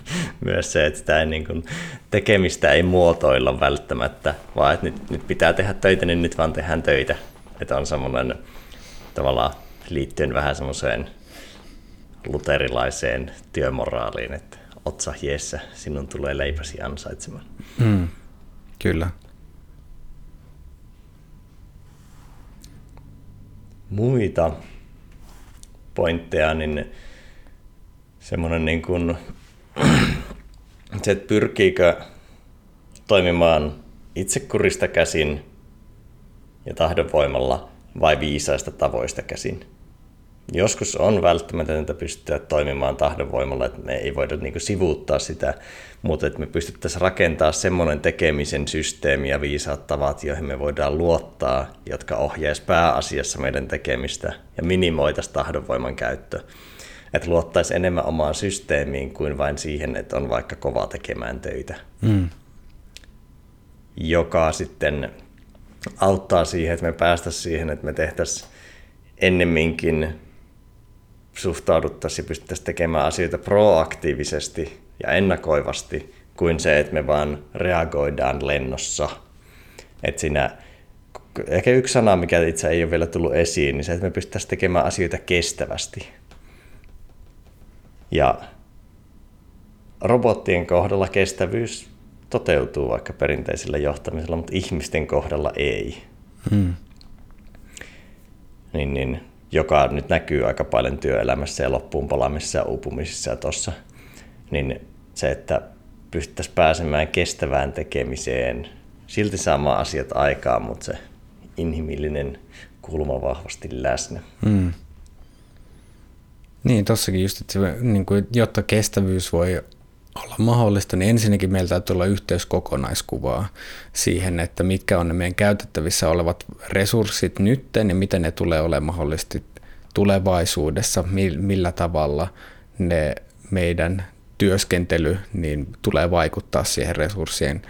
*laughs* Myös se, että sitä ei, niin kuin, tekemistä ei muotoilla välttämättä, vaan että nyt, nyt pitää tehdä töitä, niin nyt vaan tehdään töitä. Että on semmoinen tavallaan liittyen vähän semmoiseen luterilaiseen työmoraaliin, että otsa hiessä, sinun tulee leipäsi ansaitsemaan. Mm. Kyllä. Muita pointteja, niin semmoinen niin kuin, *clears throat* se, että pyrkiikö toimimaan itsekurista käsin ja tahdonvoimalla vai viisaista tavoista käsin. Joskus on välttämätöntä pystyä toimimaan tahdonvoimalla, että me ei voida niin sivuuttaa sitä, mutta että me pystyttäisiin rakentamaan semmoinen tekemisen systeemi ja viisaat tavat, joihin me voidaan luottaa, jotka ohjaisi pääasiassa meidän tekemistä ja minimoitaisi tahdonvoiman käyttö. Että luottaisi enemmän omaan systeemiin kuin vain siihen, että on vaikka kova tekemään töitä. Mm. Joka sitten auttaa siihen, että me päästäisiin siihen, että me tehtäisiin ennemminkin suhtauduttaisiin ja pystyttäisiin tekemään asioita proaktiivisesti ja ennakoivasti kuin se, että me vaan reagoidaan lennossa. Että siinä, ehkä yksi sana, mikä itse ei ole vielä tullut esiin, niin se, että me pystyttäisiin tekemään asioita kestävästi. Ja robottien kohdalla kestävyys toteutuu vaikka perinteisellä johtamisella, mutta ihmisten kohdalla ei. Hmm. Niin, niin, joka nyt näkyy aika paljon työelämässä ja loppuun palaamisessa ja uupumisessa ja tossa, niin se, että pystyttäisiin pääsemään kestävään tekemiseen, silti saamaan asiat aikaan, mutta se inhimillinen kulma vahvasti läsnä. Hmm. Niin, tossakin just, että se, niin kuin, jotta kestävyys voi olla mahdollista, niin ensinnäkin meillä täytyy olla yhteys kokonaiskuvaa siihen, että mitkä on ne meidän käytettävissä olevat resurssit nyt ja miten ne tulee olemaan mahdollisesti tulevaisuudessa, millä tavalla ne meidän työskentely niin tulee vaikuttaa siihen resurssien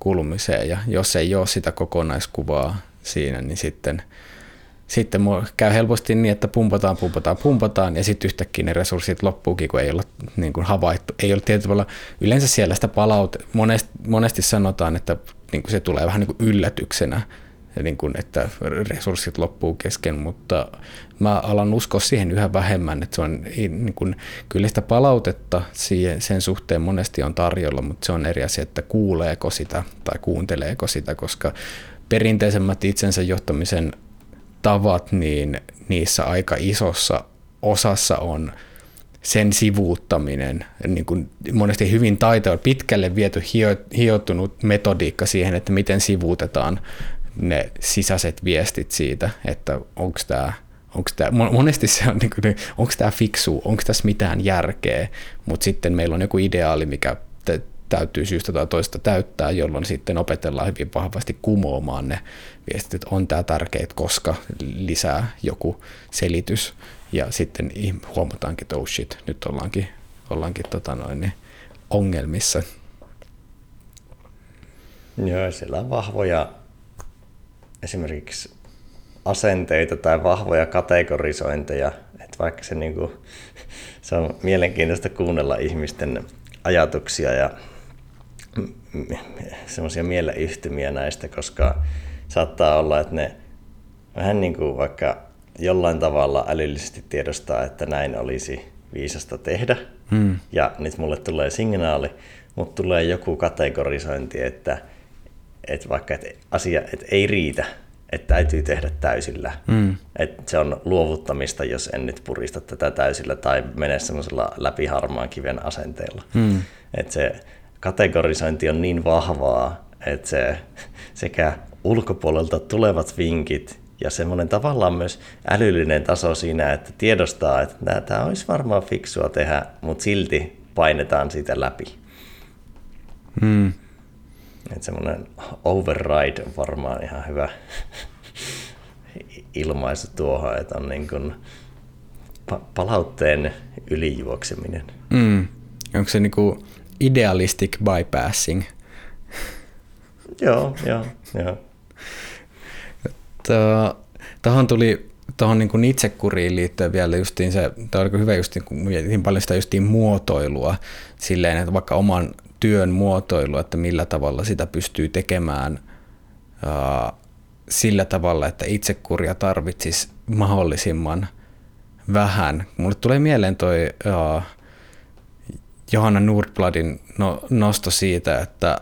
kulumiseen. Ja jos ei ole sitä kokonaiskuvaa siinä, niin sitten – sitten käy helposti niin, että pumpataan, pumpataan, pumpataan ja sitten yhtäkkiä ne resurssit loppuukin, kun ei olla niin kuin havaittu. Ei ole tietyllä yleensä siellä sitä palaute, monesti, monesti sanotaan, että niin kuin se tulee vähän niin kuin yllätyksenä, niin kuin, että resurssit loppuu kesken, mutta mä alan uskoa siihen yhä vähemmän, että se on niin kuin, kyllä sitä palautetta siihen, sen suhteen monesti on tarjolla, mutta se on eri asia, että kuuleeko sitä tai kuunteleeko sitä, koska perinteisemmät itsensä johtamisen tavat, niin niissä aika isossa osassa on sen sivuuttaminen, niin kuin monesti hyvin taito, pitkälle viety hiottunut metodiikka siihen, että miten sivuutetaan ne sisäiset viestit siitä, että onko tämä onko tämä, monesti se on, niin kuin, onko tämä fiksu, onko tässä mitään järkeä, mutta sitten meillä on joku ideaali, mikä täytyy syystä tai toista täyttää, jolloin sitten opetellaan hyvin vahvasti kumoamaan ne viestit, että on tämä tärkeää, koska lisää joku selitys. Ja sitten huomataankin, että oh shit, nyt ollaankin, ollaankin tota noin, niin ongelmissa. Joo, siellä on vahvoja esimerkiksi asenteita tai vahvoja kategorisointeja, että vaikka se, niin kuin, se on mielenkiintoista kuunnella ihmisten ajatuksia ja semmoisia mieleyhtymiä näistä, koska saattaa olla, että ne vähän niin kuin vaikka jollain tavalla älyllisesti tiedostaa, että näin olisi viisasta tehdä. Hmm. Ja nyt mulle tulee signaali, mutta tulee joku kategorisointi, että, että vaikka että asia että ei riitä, että täytyy tehdä täysillä. Hmm. Että se on luovuttamista, jos en nyt purista tätä täysillä tai mene semmoisella läpi harmaan kiven asenteella. Hmm. Että se kategorisointi on niin vahvaa, että se sekä ulkopuolelta tulevat vinkit ja semmoinen tavallaan myös älyllinen taso siinä, että tiedostaa, että tämä olisi varmaan fiksua tehdä, mutta silti painetaan siitä läpi. Hmm. Että semmoinen override on varmaan ihan hyvä *laughs* ilmaisu tuohon, että on niin kuin palautteen ylijuokseminen. Hmm. Onko se niin kuin idealistic bypassing. joo, joo, joo. Tuohon tuli tuohon niin kuin itsekuriin liittyen vielä justiin se, tämä oli hyvä justiin, kun mietin paljon sitä justiin muotoilua silleen, että vaikka oman työn muotoilu, että millä tavalla sitä pystyy tekemään uh, sillä tavalla, että itsekuria tarvitsisi mahdollisimman vähän. Mulle tulee mieleen toi uh, Johanna Nordbladin no, nosto siitä, että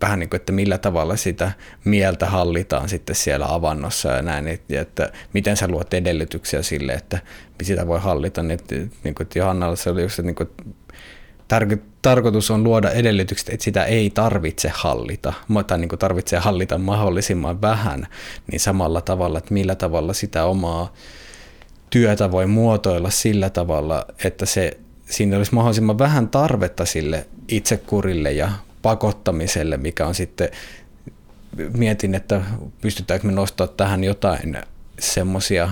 vähän niin kuin, että millä tavalla sitä mieltä hallitaan sitten siellä avannossa ja näin, että, että miten sä luot edellytyksiä sille, että sitä voi hallita. Niin, että, niin kuin, että Johannalla se oli just, että, niin kuin, tar- tarkoitus on luoda edellytykset, että sitä ei tarvitse hallita, tai niin kuin tarvitsee hallita mahdollisimman vähän, niin samalla tavalla, että millä tavalla sitä omaa työtä voi muotoilla sillä tavalla, että se siinä olisi mahdollisimman vähän tarvetta sille itsekurille ja pakottamiselle, mikä on sitten, mietin, että pystytäänkö me nostaa tähän jotain semmoisia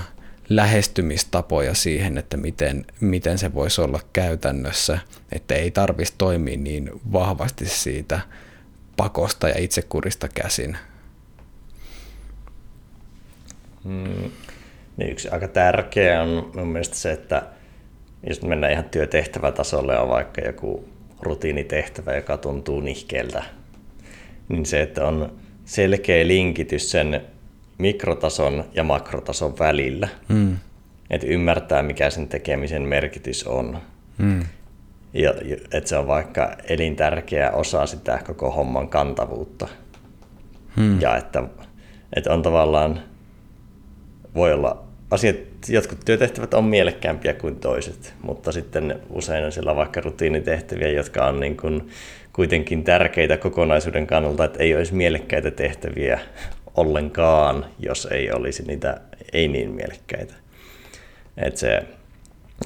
lähestymistapoja siihen, että miten, miten se voisi olla käytännössä, että ei tarvitsisi toimia niin vahvasti siitä pakosta ja itsekurista käsin. Mm. Niin yksi aika tärkeä on mun mielestä se, että jos mennään ihan työtehtävätasolle, on vaikka joku rutiinitehtävä, joka tuntuu nihkeeltä, niin se, että on selkeä linkitys sen mikrotason ja makrotason välillä. Mm. Että ymmärtää, mikä sen tekemisen merkitys on. Mm. Ja että se on vaikka elintärkeä osa sitä koko homman kantavuutta. Mm. Ja että, että on tavallaan, voi olla asiat, jotkut työtehtävät on mielekkäämpiä kuin toiset, mutta sitten usein on siellä vaikka rutiinitehtäviä, jotka on niin kuin kuitenkin tärkeitä kokonaisuuden kannalta, että ei olisi mielekkäitä tehtäviä ollenkaan, jos ei olisi niitä ei niin mielekkäitä. Että se,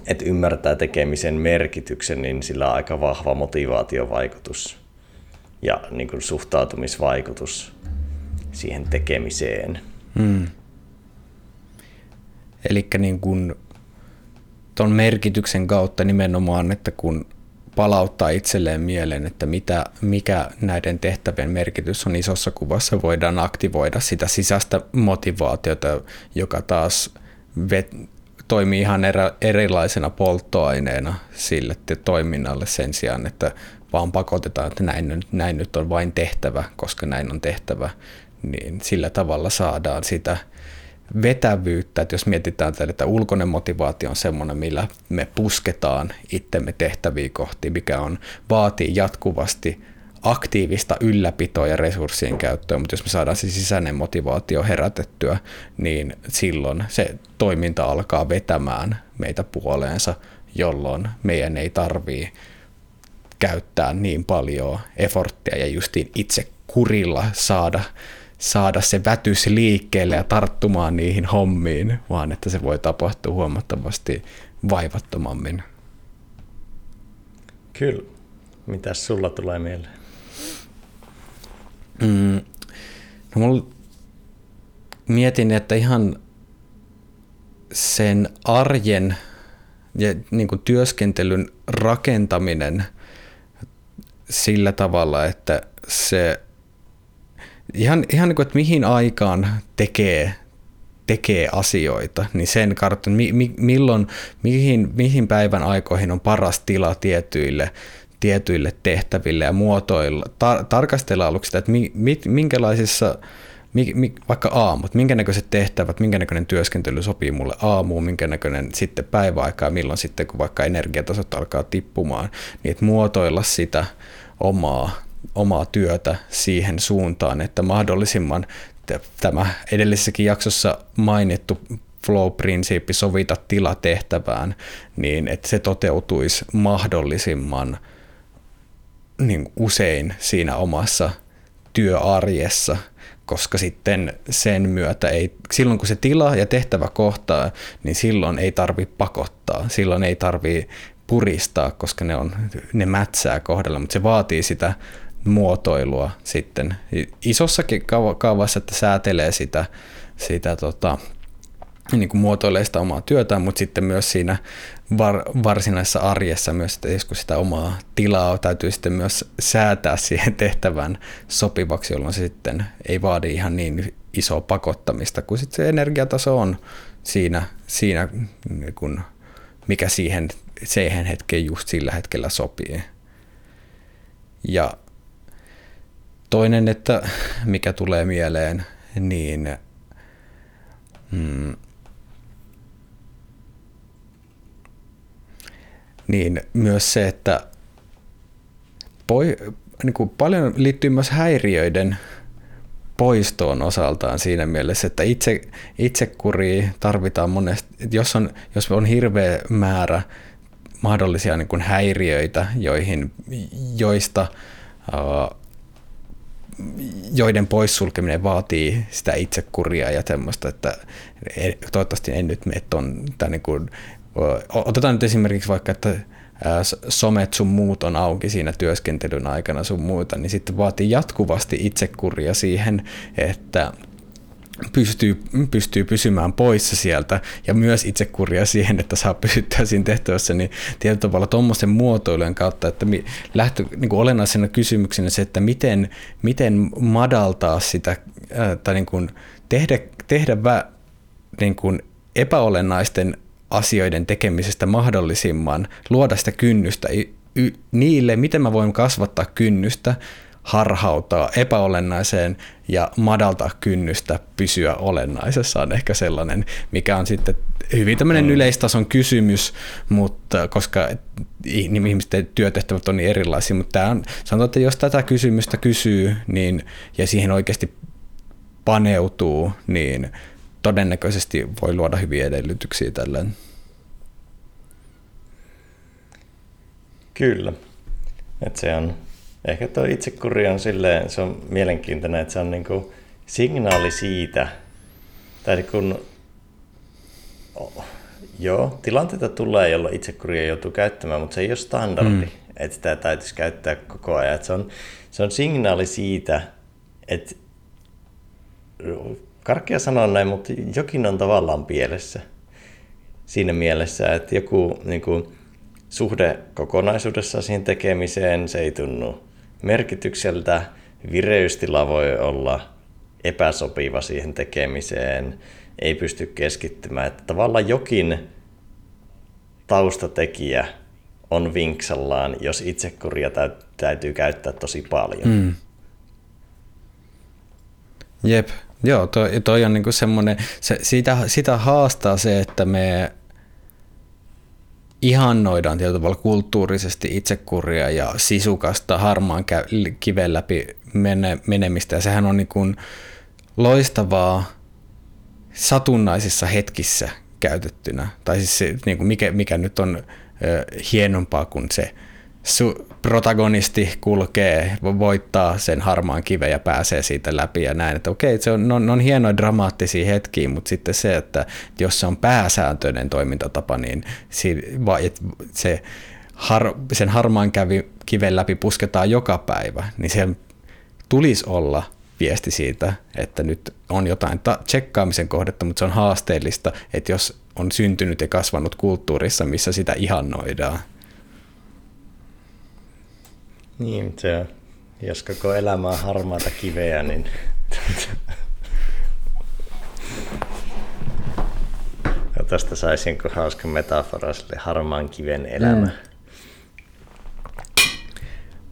että ymmärtää tekemisen merkityksen, niin sillä on aika vahva motivaatiovaikutus ja niin kuin suhtautumisvaikutus siihen tekemiseen. Hmm. Eli niin kuin tuon merkityksen kautta nimenomaan, että kun palauttaa itselleen mieleen, että mitä, mikä näiden tehtävien merkitys on isossa kuvassa, voidaan aktivoida sitä sisäistä motivaatiota, joka taas vet, toimii ihan erä, erilaisena polttoaineena sille toiminnalle sen sijaan, että vaan pakotetaan, että näin, näin nyt on vain tehtävä, koska näin on tehtävä, niin sillä tavalla saadaan sitä vetävyyttä, että jos mietitään tätä, että ulkoinen motivaatio on semmoinen, millä me pusketaan itsemme tehtäviä kohti, mikä on, vaatii jatkuvasti aktiivista ylläpitoa ja resurssien käyttöä, mutta jos me saadaan se sisäinen motivaatio herätettyä, niin silloin se toiminta alkaa vetämään meitä puoleensa, jolloin meidän ei tarvii käyttää niin paljon eforttia ja justiin itse kurilla saada saada se vätys liikkeelle ja tarttumaan niihin hommiin, vaan että se voi tapahtua huomattavasti vaivattomammin. Kyllä. Mitäs sulla tulee mieleen? Mm, no mulla mietin, että ihan sen arjen ja niin kuin työskentelyn rakentaminen sillä tavalla, että se ihan, ihan niin kuin, että mihin aikaan tekee, tekee asioita, niin sen kartan, mi, mi, milloin, mihin, mihin päivän aikoihin on paras tila tietyille, tietyille tehtäville ja muotoilla. Tar, tarkastella aluksi sitä, että mi, mi, minkälaisissa mi, mi, vaikka aamut, minkä näköiset tehtävät, minkä näköinen työskentely sopii mulle aamuun, minkä näköinen sitten päiväaikaa, milloin sitten kun vaikka energiatasot alkaa tippumaan, niin että muotoilla sitä omaa omaa työtä siihen suuntaan, että mahdollisimman tämä edellisessäkin jaksossa mainittu flow-prinsiippi sovita tila tehtävään, niin että se toteutuisi mahdollisimman niin usein siinä omassa työarjessa, koska sitten sen myötä ei, silloin kun se tila ja tehtävä kohtaa, niin silloin ei tarvi pakottaa, silloin ei tarvi puristaa, koska ne, on, ne mätsää kohdalla, mutta se vaatii sitä muotoilua sitten isossakin kaavassa, että säätelee sitä, sitä tota, niin kuin muotoilee sitä omaa työtään, mutta sitten myös siinä var, varsinaisessa arjessa myös, että joskus sitä omaa tilaa täytyy sitten myös säätää siihen *laughs* tehtävään sopivaksi, jolloin se sitten ei vaadi ihan niin isoa pakottamista, kun sitten se energiataso on siinä, siinä niin kuin, mikä siihen, siihen hetkeen just sillä hetkellä sopii. Ja Toinen, että mikä tulee mieleen, niin mm, niin myös se, että poi, niin kuin paljon liittyy myös häiriöiden poistoon osaltaan siinä mielessä, että itse, itsekuri tarvitaan monesti, jos on, jos on hirveä määrä mahdollisia niin kuin häiriöitä, joihin, joista uh, joiden poissulkeminen vaatii sitä itsekuria ja semmoista, että toivottavasti en nyt mene ton, tai niin kuin, otetaan nyt esimerkiksi vaikka, että somet sun muut on auki siinä työskentelyn aikana sun muuta, niin sitten vaatii jatkuvasti itsekuria siihen, että pystyy, pystyy pysymään poissa sieltä. Ja myös itsekuria siihen, että saa pysyttää siinä tehtävässä, niin tietyllä tavalla tuommoisen muotoilujen kautta, että lähtö, niin kuin olennaisena kysymyksenä se, että miten, miten madaltaa sitä tai niin kuin tehdä, tehdä vä, niin kuin epäolennaisten asioiden tekemisestä mahdollisimman, luoda sitä kynnystä. Niille, miten mä voin kasvattaa kynnystä, harhautaa epäolennaiseen ja madaltaa kynnystä pysyä olennaisessa on ehkä sellainen, mikä on sitten hyvin tämmöinen mm. yleistason kysymys, mutta koska niin ihmisten työtehtävät on niin erilaisia, mutta tämä on, sanotaan, että jos tätä kysymystä kysyy niin, ja siihen oikeasti paneutuu, niin todennäköisesti voi luoda hyviä edellytyksiä tälleen. Kyllä. Et se on, ehkä tuo itsekuri on silleen, se on mielenkiintoinen, että se on niinku signaali siitä, tai kun oh, joo, tilanteita tulee, jolloin itsekuria joutuu käyttämään, mutta se ei ole standardi, mm. että sitä täytyisi käyttää koko ajan. Se, on, se on signaali siitä, että karkea sanoa näin, mutta jokin on tavallaan pielessä siinä mielessä, että joku niin kuin, suhde kokonaisuudessa siihen tekemiseen, se ei tunnu merkitykseltä, vireystila voi olla epäsopiva siihen tekemiseen, ei pysty keskittymään. Että tavallaan jokin taustatekijä on vinksallaan, jos itsekuria täytyy käyttää tosi paljon. Mm. Jep, joo, toi, toi on niinku semmoinen, se, sitä, sitä haastaa se, että me ihannoidaan tietyllä tavalla kulttuurisesti itsekuria ja sisukasta harmaan kiven läpi menemistä. Ja sehän on niin kuin loistavaa satunnaisissa hetkissä käytettynä. Tai siis se, niin kuin mikä, mikä nyt on ö, hienompaa kuin se su- protagonisti kulkee, voittaa sen harmaan kiven ja pääsee siitä läpi ja näin. Että okei, se on, on, on hienoja dramaattisia hetkiä, mutta sitten se, että jos se on pääsääntöinen toimintatapa, niin se har, sen harmaan kävi, kiven läpi pusketaan joka päivä, niin se tulisi olla viesti siitä, että nyt on jotain ta- tsekkaamisen kohdetta, mutta se on haasteellista, että jos on syntynyt ja kasvanut kulttuurissa, missä sitä ihannoidaan, niin, se on. Jos koko elämä on harmaata kiveä, niin... ja tästä saisin hauska metafora sille harmaan kiven elämä. Mm.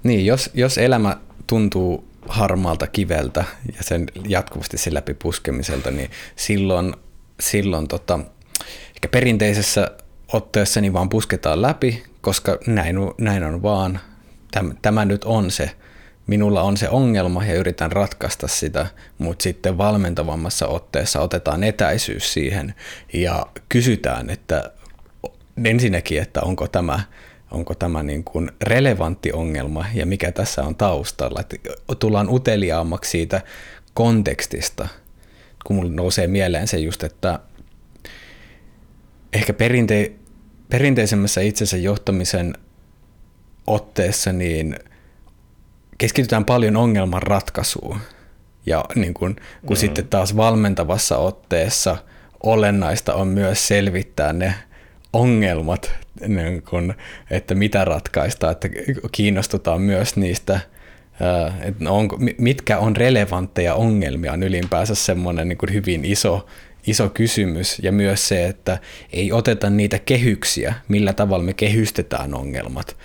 Niin, jos, jos elämä tuntuu harmaalta kiveltä ja sen jatkuvasti sen läpi puskemiselta, niin silloin, silloin tota, ehkä perinteisessä otteessa niin vaan pusketaan läpi, koska näin, näin on vaan tämä, nyt on se, minulla on se ongelma ja yritän ratkaista sitä, mutta sitten valmentavammassa otteessa otetaan etäisyys siihen ja kysytään, että ensinnäkin, että onko tämä, onko tämä niin kuin relevantti ongelma ja mikä tässä on taustalla. Että tullaan uteliaammaksi siitä kontekstista, kun mulle nousee mieleen se just, että ehkä perinte- perinteisemmässä itsensä johtamisen otteessa niin keskitytään paljon ongelman ratkaisuun. Ja niin kun, kun mm. sitten taas valmentavassa otteessa olennaista on myös selvittää ne ongelmat, niin kun, että mitä ratkaista, että kiinnostutaan myös niistä, että onko, mitkä on relevantteja ongelmia on ylipäänsä semmoinen niin hyvin iso, iso kysymys ja myös se, että ei oteta niitä kehyksiä, millä tavalla me kehystetään ongelmat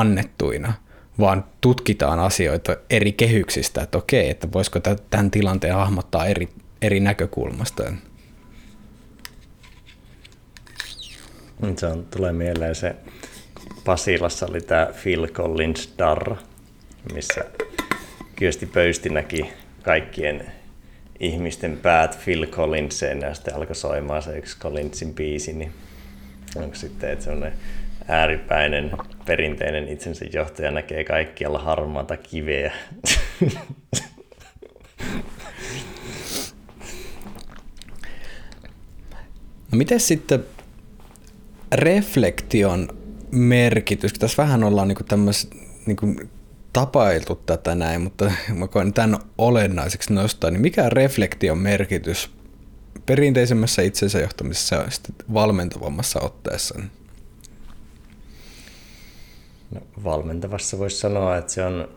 annettuina, vaan tutkitaan asioita eri kehyksistä, että okei, että voisiko tämän tilanteen hahmottaa eri, eri näkökulmasta. Se on, tulee mieleen se, Pasilassa oli tämä Phil Collins Darra, missä Kyösti Pöysti näki kaikkien ihmisten päät Phil Collinseen ja sitten alkoi soimaan se yksi Collinsin biisi, niin onko sitten, että semmoinen ääripäinen perinteinen itsensä johtaja näkee kaikkialla harmaata kiveä. No miten sitten reflektion merkitys? Tässä vähän ollaan niin tämmöis, niin tapailtu tätä näin, mutta mä koen tämän olennaiseksi nostaa. Niin mikä on reflektion merkitys perinteisemmässä itsensä johtamisessa ja valmentavammassa otteessa? No, valmentavassa voisi sanoa, että se on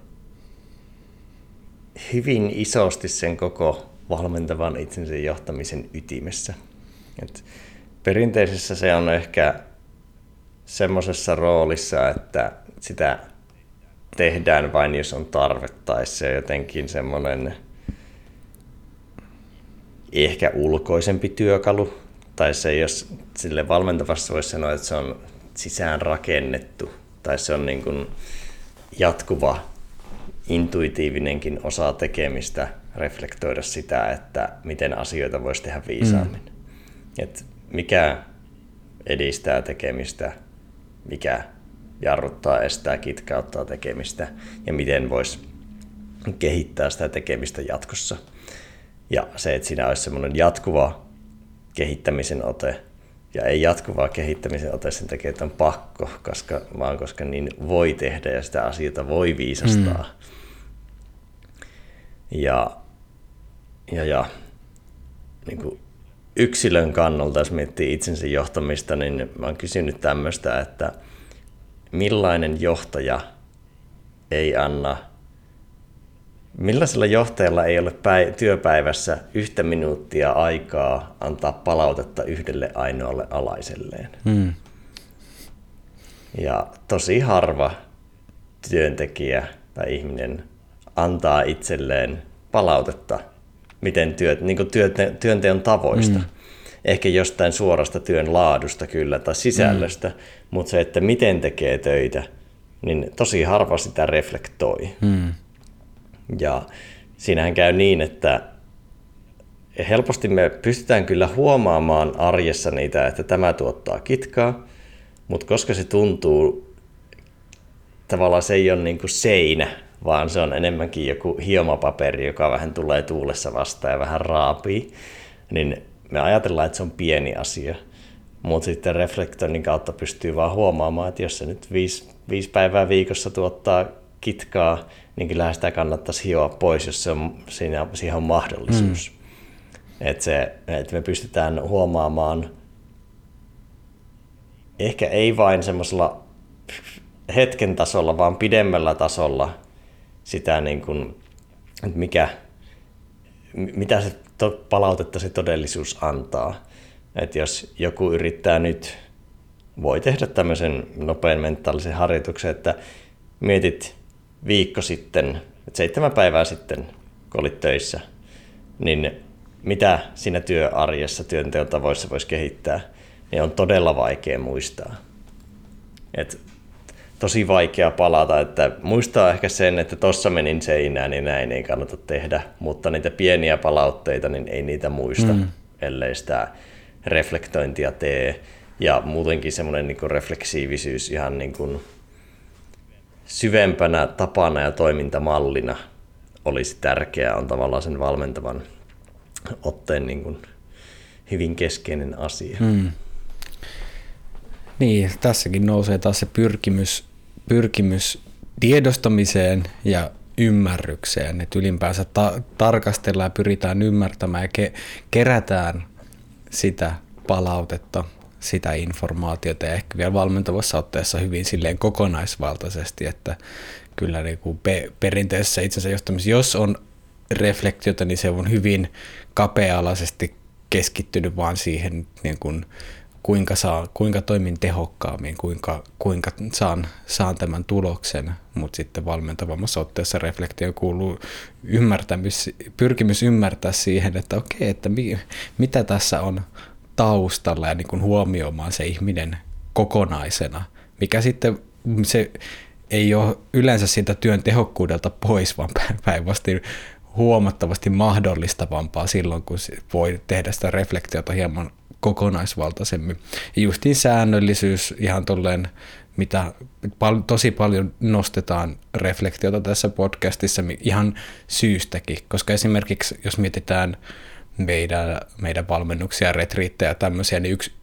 hyvin isosti sen koko valmentavan itsensä johtamisen ytimessä. Et perinteisessä se on ehkä semmoisessa roolissa, että sitä tehdään vain jos on tarve tai se on jotenkin semmoinen ehkä ulkoisempi työkalu tai se jos sille valmentavassa voisi sanoa, että se on sisään rakennettu tai se on niin kuin jatkuva intuitiivinenkin osa tekemistä reflektoida sitä, että miten asioita voisi tehdä viisaammin. Mm. Et mikä edistää tekemistä, mikä jarruttaa, estää, kitkauttaa tekemistä ja miten voisi kehittää sitä tekemistä jatkossa. Ja se, että siinä olisi semmoinen jatkuva kehittämisen ote ja ei jatkuvaa kehittämisen ote sen takia, että on pakko, koska, vaan koska niin voi tehdä ja sitä asioita voi viisastaa. Mm. Ja, ja, ja niin kuin yksilön kannalta, jos miettii itsensä johtamista, niin mä oon kysynyt tämmöistä, että millainen johtaja ei anna, millaisella johtajalla ei ole päi- työpäivässä yhtä minuuttia aikaa antaa palautetta yhdelle ainoalle alaiselleen. Mm. Ja tosi harva työntekijä tai ihminen antaa itselleen palautetta miten työt, niin työnte, työnteon tavoista. Mm. Ehkä jostain suorasta työn laadusta kyllä tai sisällöstä, mm. mutta se, että miten tekee töitä, niin tosi harva sitä reflektoi. Mm. Ja siinähän käy niin, että helposti me pystytään kyllä huomaamaan arjessa niitä, että tämä tuottaa kitkaa, mutta koska se tuntuu, tavallaan se ei ole niin kuin seinä, vaan se on enemmänkin joku hiomapaperi, joka vähän tulee tuulessa vastaan ja vähän raapii, niin me ajatellaan, että se on pieni asia. Mutta sitten reflektoinnin kautta pystyy vaan huomaamaan, että jos se nyt viisi, viisi päivää viikossa tuottaa kitkaa, niin kyllä sitä kannattaisi hioa pois, jos se on, siinä, siihen on mahdollisuus. Mm. Että, se, että me pystytään huomaamaan, ehkä ei vain semmoisella hetken tasolla, vaan pidemmällä tasolla sitä, niin kuin, että mikä, mitä se to, palautetta se todellisuus antaa. Että jos joku yrittää nyt, voi tehdä tämmöisen nopean mentaalisen harjoituksen, että mietit viikko sitten, että seitsemän päivää sitten, kun olit töissä, niin mitä siinä työarjessa, työnteon tavoissa voisi kehittää, niin on todella vaikea muistaa. Et tosi vaikea palata, että muistaa ehkä sen, että tossa menin seinään, niin näin ei kannata tehdä, mutta niitä pieniä palautteita, niin ei niitä muista, mm. ellei sitä reflektointia tee. Ja muutenkin semmoinen niin refleksiivisyys ihan niin kuin syvempänä tapana ja toimintamallina olisi tärkeää, on tavallaan sen valmentavan otteen niin kuin hyvin keskeinen asia. Mm. Niin, tässäkin nousee taas se pyrkimys pyrkimys tiedostamiseen ja ymmärrykseen, että ylipäänsä ta- tarkastellaan ja pyritään ymmärtämään ja ke- kerätään sitä palautetta, sitä informaatiota ja ehkä vielä valmentavassa otteessa hyvin silleen kokonaisvaltaisesti, että kyllä niin kuin pe- perinteisessä itsensä johtamisessa, jos on reflektiota, niin se on hyvin kapea-alaisesti keskittynyt vaan siihen niin kuin kuinka, saa, kuinka toimin tehokkaammin, kuinka, kuinka saan, saan tämän tuloksen, mutta sitten valmentavammassa otteessa reflektio kuuluu ymmärtämys, pyrkimys ymmärtää siihen, että okei, että mi, mitä tässä on taustalla ja niin kuin huomioimaan se ihminen kokonaisena, mikä sitten se ei ole yleensä siitä työn tehokkuudelta pois, vaan päinvastoin huomattavasti mahdollistavampaa silloin, kun voi tehdä sitä reflektiota hieman kokonaisvaltaisemmin. Ja justiin säännöllisyys ihan tolleen, mitä tosi paljon nostetaan reflektiota tässä podcastissa ihan syystäkin, koska esimerkiksi jos mietitään meidän, meidän valmennuksia, retriittejä ja tämmöisiä, niin yksi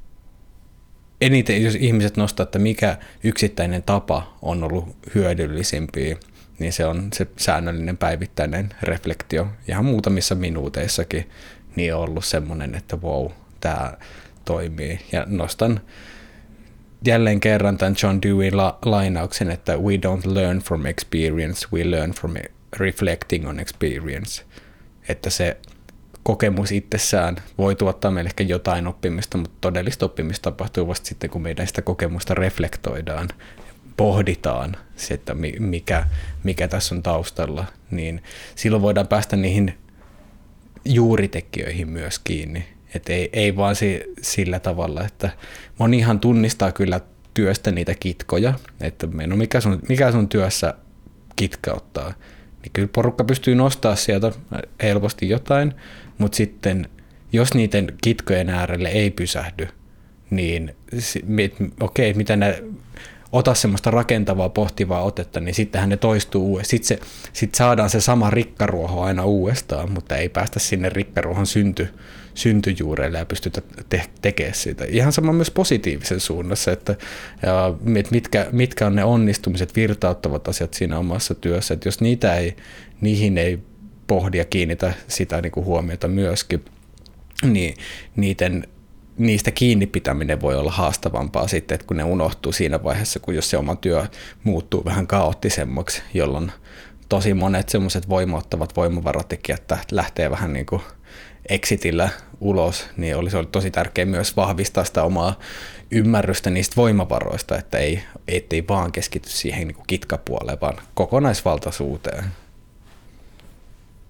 eniten, jos ihmiset nostaa, että mikä yksittäinen tapa on ollut hyödyllisimpiä, niin se on se säännöllinen päivittäinen reflektio ihan muutamissa minuuteissakin, niin on ollut semmoinen, että wow, tämä toimii. Ja nostan jälleen kerran tämän John Dewey la- lainauksen, että we don't learn from experience, we learn from reflecting on experience. Että se kokemus itsessään voi tuottaa meille ehkä jotain oppimista, mutta todellista oppimista tapahtuu vasta sitten, kun meidän sitä kokemusta reflektoidaan, pohditaan se, että mikä, mikä tässä on taustalla, niin silloin voidaan päästä niihin juuritekijöihin myös kiinni. Et ei, ei vaan si, sillä tavalla, että monihan tunnistaa kyllä työstä niitä kitkoja, että no mikä sun, mikä sun työssä kitkauttaa, niin kyllä porukka pystyy nostaa sieltä helposti jotain, mutta sitten jos niiden kitkojen äärelle ei pysähdy, niin okei, okay, mitä ne ota semmoista rakentavaa, pohtivaa otetta, niin sittenhän ne toistuu uudestaan. Sitten se, sit saadaan se sama rikkaruoho aina uudestaan, mutta ei päästä sinne rikkaruohon synty, syntyjuureille ja pystytä te- tekemään siitä. Ihan sama myös positiivisen suunnassa, että ja mitkä, mitkä on ne onnistumiset, virtauttavat asiat siinä omassa työssä, että jos niitä ei, niihin ei pohdi ja kiinnitä sitä niin kuin huomiota myöskin, niin niiden niistä kiinni pitäminen voi olla haastavampaa sitten, että kun ne unohtuu siinä vaiheessa, kun jos se oma työ muuttuu vähän kaoottisemmaksi, jolloin tosi monet semmoiset voimauttavat voimavaratekijät lähtee vähän niin kuin exitillä ulos, niin olisi ollut tosi tärkeää myös vahvistaa sitä omaa ymmärrystä niistä voimavaroista, että ei, ettei vaan keskity siihen niin kuin kitkapuoleen, vaan kokonaisvaltaisuuteen.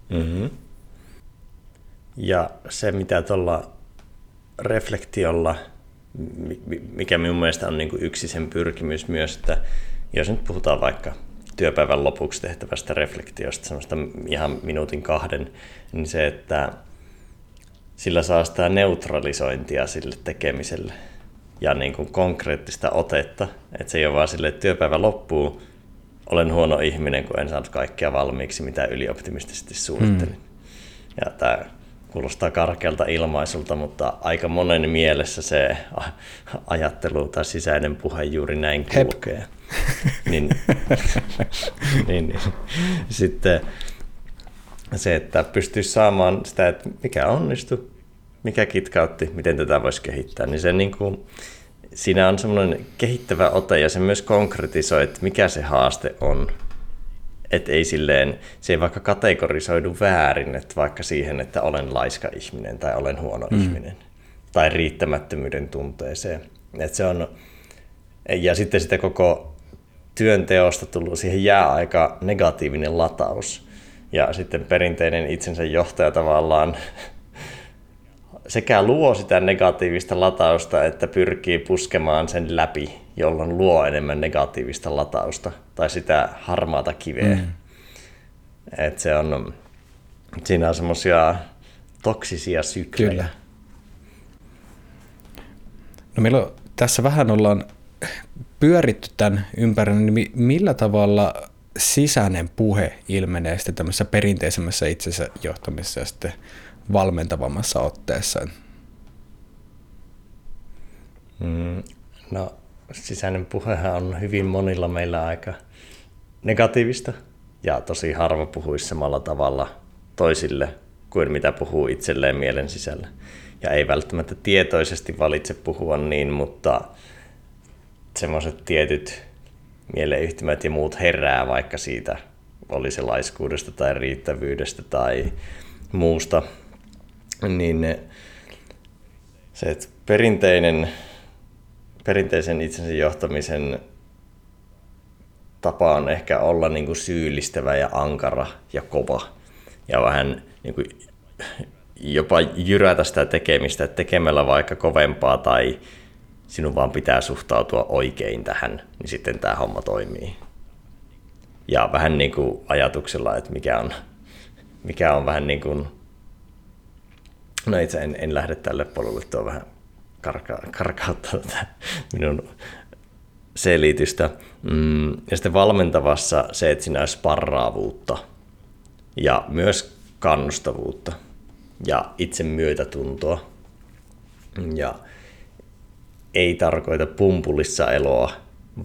Mm-hmm. Ja se, mitä tuolla reflektiolla, mikä minun mielestä on niin kuin yksi sen pyrkimys myös, että jos nyt puhutaan vaikka työpäivän lopuksi tehtävästä reflektiosta, semmoista ihan minuutin kahden, niin se, että sillä saa sitä neutralisointia sille tekemiselle ja niin kuin konkreettista otetta, että se ei ole vaan sille, että työpäivä loppuu, olen huono ihminen, kun en saanut kaikkea valmiiksi, mitä ylioptimistisesti suunnittelin. Hmm. Ja tämä kuulostaa karkealta ilmaisulta, mutta aika monen mielessä se ajattelu tai sisäinen puhe juuri näin kulkee. niin, *laughs* niin, niin, sitten se, että pystyisi saamaan sitä, että mikä onnistui, mikä kitkautti, miten tätä voisi kehittää, niin se niin kuin, siinä on semmoinen kehittävä ote ja se myös konkretisoi, että mikä se haaste on että ei silleen, se ei vaikka kategorisoidu väärin, että vaikka siihen, että olen laiska ihminen tai olen huono mm. ihminen tai riittämättömyyden tunteeseen. Että se on, ja sitten sitä koko työnteosta tullut, siihen jää aika negatiivinen lataus. Ja sitten perinteinen itsensä johtaja tavallaan sekä luo sitä negatiivista latausta, että pyrkii puskemaan sen läpi, jolloin luo enemmän negatiivista latausta tai sitä harmaata kiveä. Mm. Et se on, siinä on semmoisia toksisia syklejä. Kyllä. No meillä on, tässä vähän ollaan pyöritty tämän ympärillä, niin millä tavalla sisäinen puhe ilmenee sitten tämmöisessä perinteisemmässä itsensä johtamisessa ja sitten valmentavammassa otteessa? Mm, no sisäinen puhehan on hyvin monilla meillä aika negatiivista ja tosi harva puhuisi samalla tavalla toisille kuin mitä puhuu itselleen mielen sisällä. Ja ei välttämättä tietoisesti valitse puhua niin, mutta semmoiset tietyt mieleyhtymät ja muut herää vaikka siitä, oli se laiskuudesta tai riittävyydestä tai muusta, niin se, että perinteinen, perinteisen itsensä johtamisen tapa on ehkä olla niin kuin syyllistävä ja ankara ja kova ja vähän niin kuin jopa jyrätä sitä tekemistä, että tekemällä vaikka kovempaa tai sinun vaan pitää suhtautua oikein tähän, niin sitten tämä homma toimii. Ja vähän niin kuin ajatuksella, että mikä on, mikä on vähän niin kuin No itse en, en lähde tälle polulle, tuo vähän karka, karkauttaa tätä minun selitystä. Mm, ja sitten valmentavassa se, että siinä olisi sparraavuutta ja myös kannustavuutta ja itse myötätuntoa. Ja ei tarkoita pumpulissa eloa,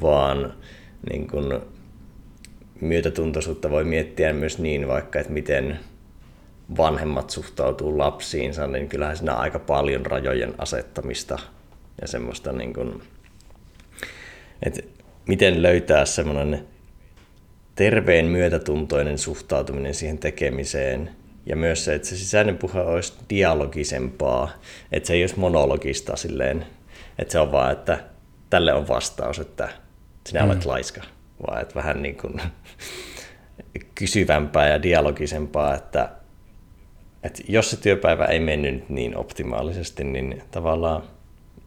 vaan niin kun myötätuntoisuutta voi miettiä myös niin vaikka, että miten vanhemmat suhtautuu lapsiinsa, niin kyllähän siinä on aika paljon rajojen asettamista ja semmoista, niin kuin, että miten löytää semmoinen terveen myötätuntoinen suhtautuminen siihen tekemiseen ja myös se, että se sisäinen puhe olisi dialogisempaa, että se ei olisi monologista silleen, että se on vaan, että tälle on vastaus, että sinä mm. olet laiska, vaan että vähän niin kuin *laughs* kysyvämpää ja dialogisempaa, että, että jos se työpäivä ei mennyt niin optimaalisesti, niin tavallaan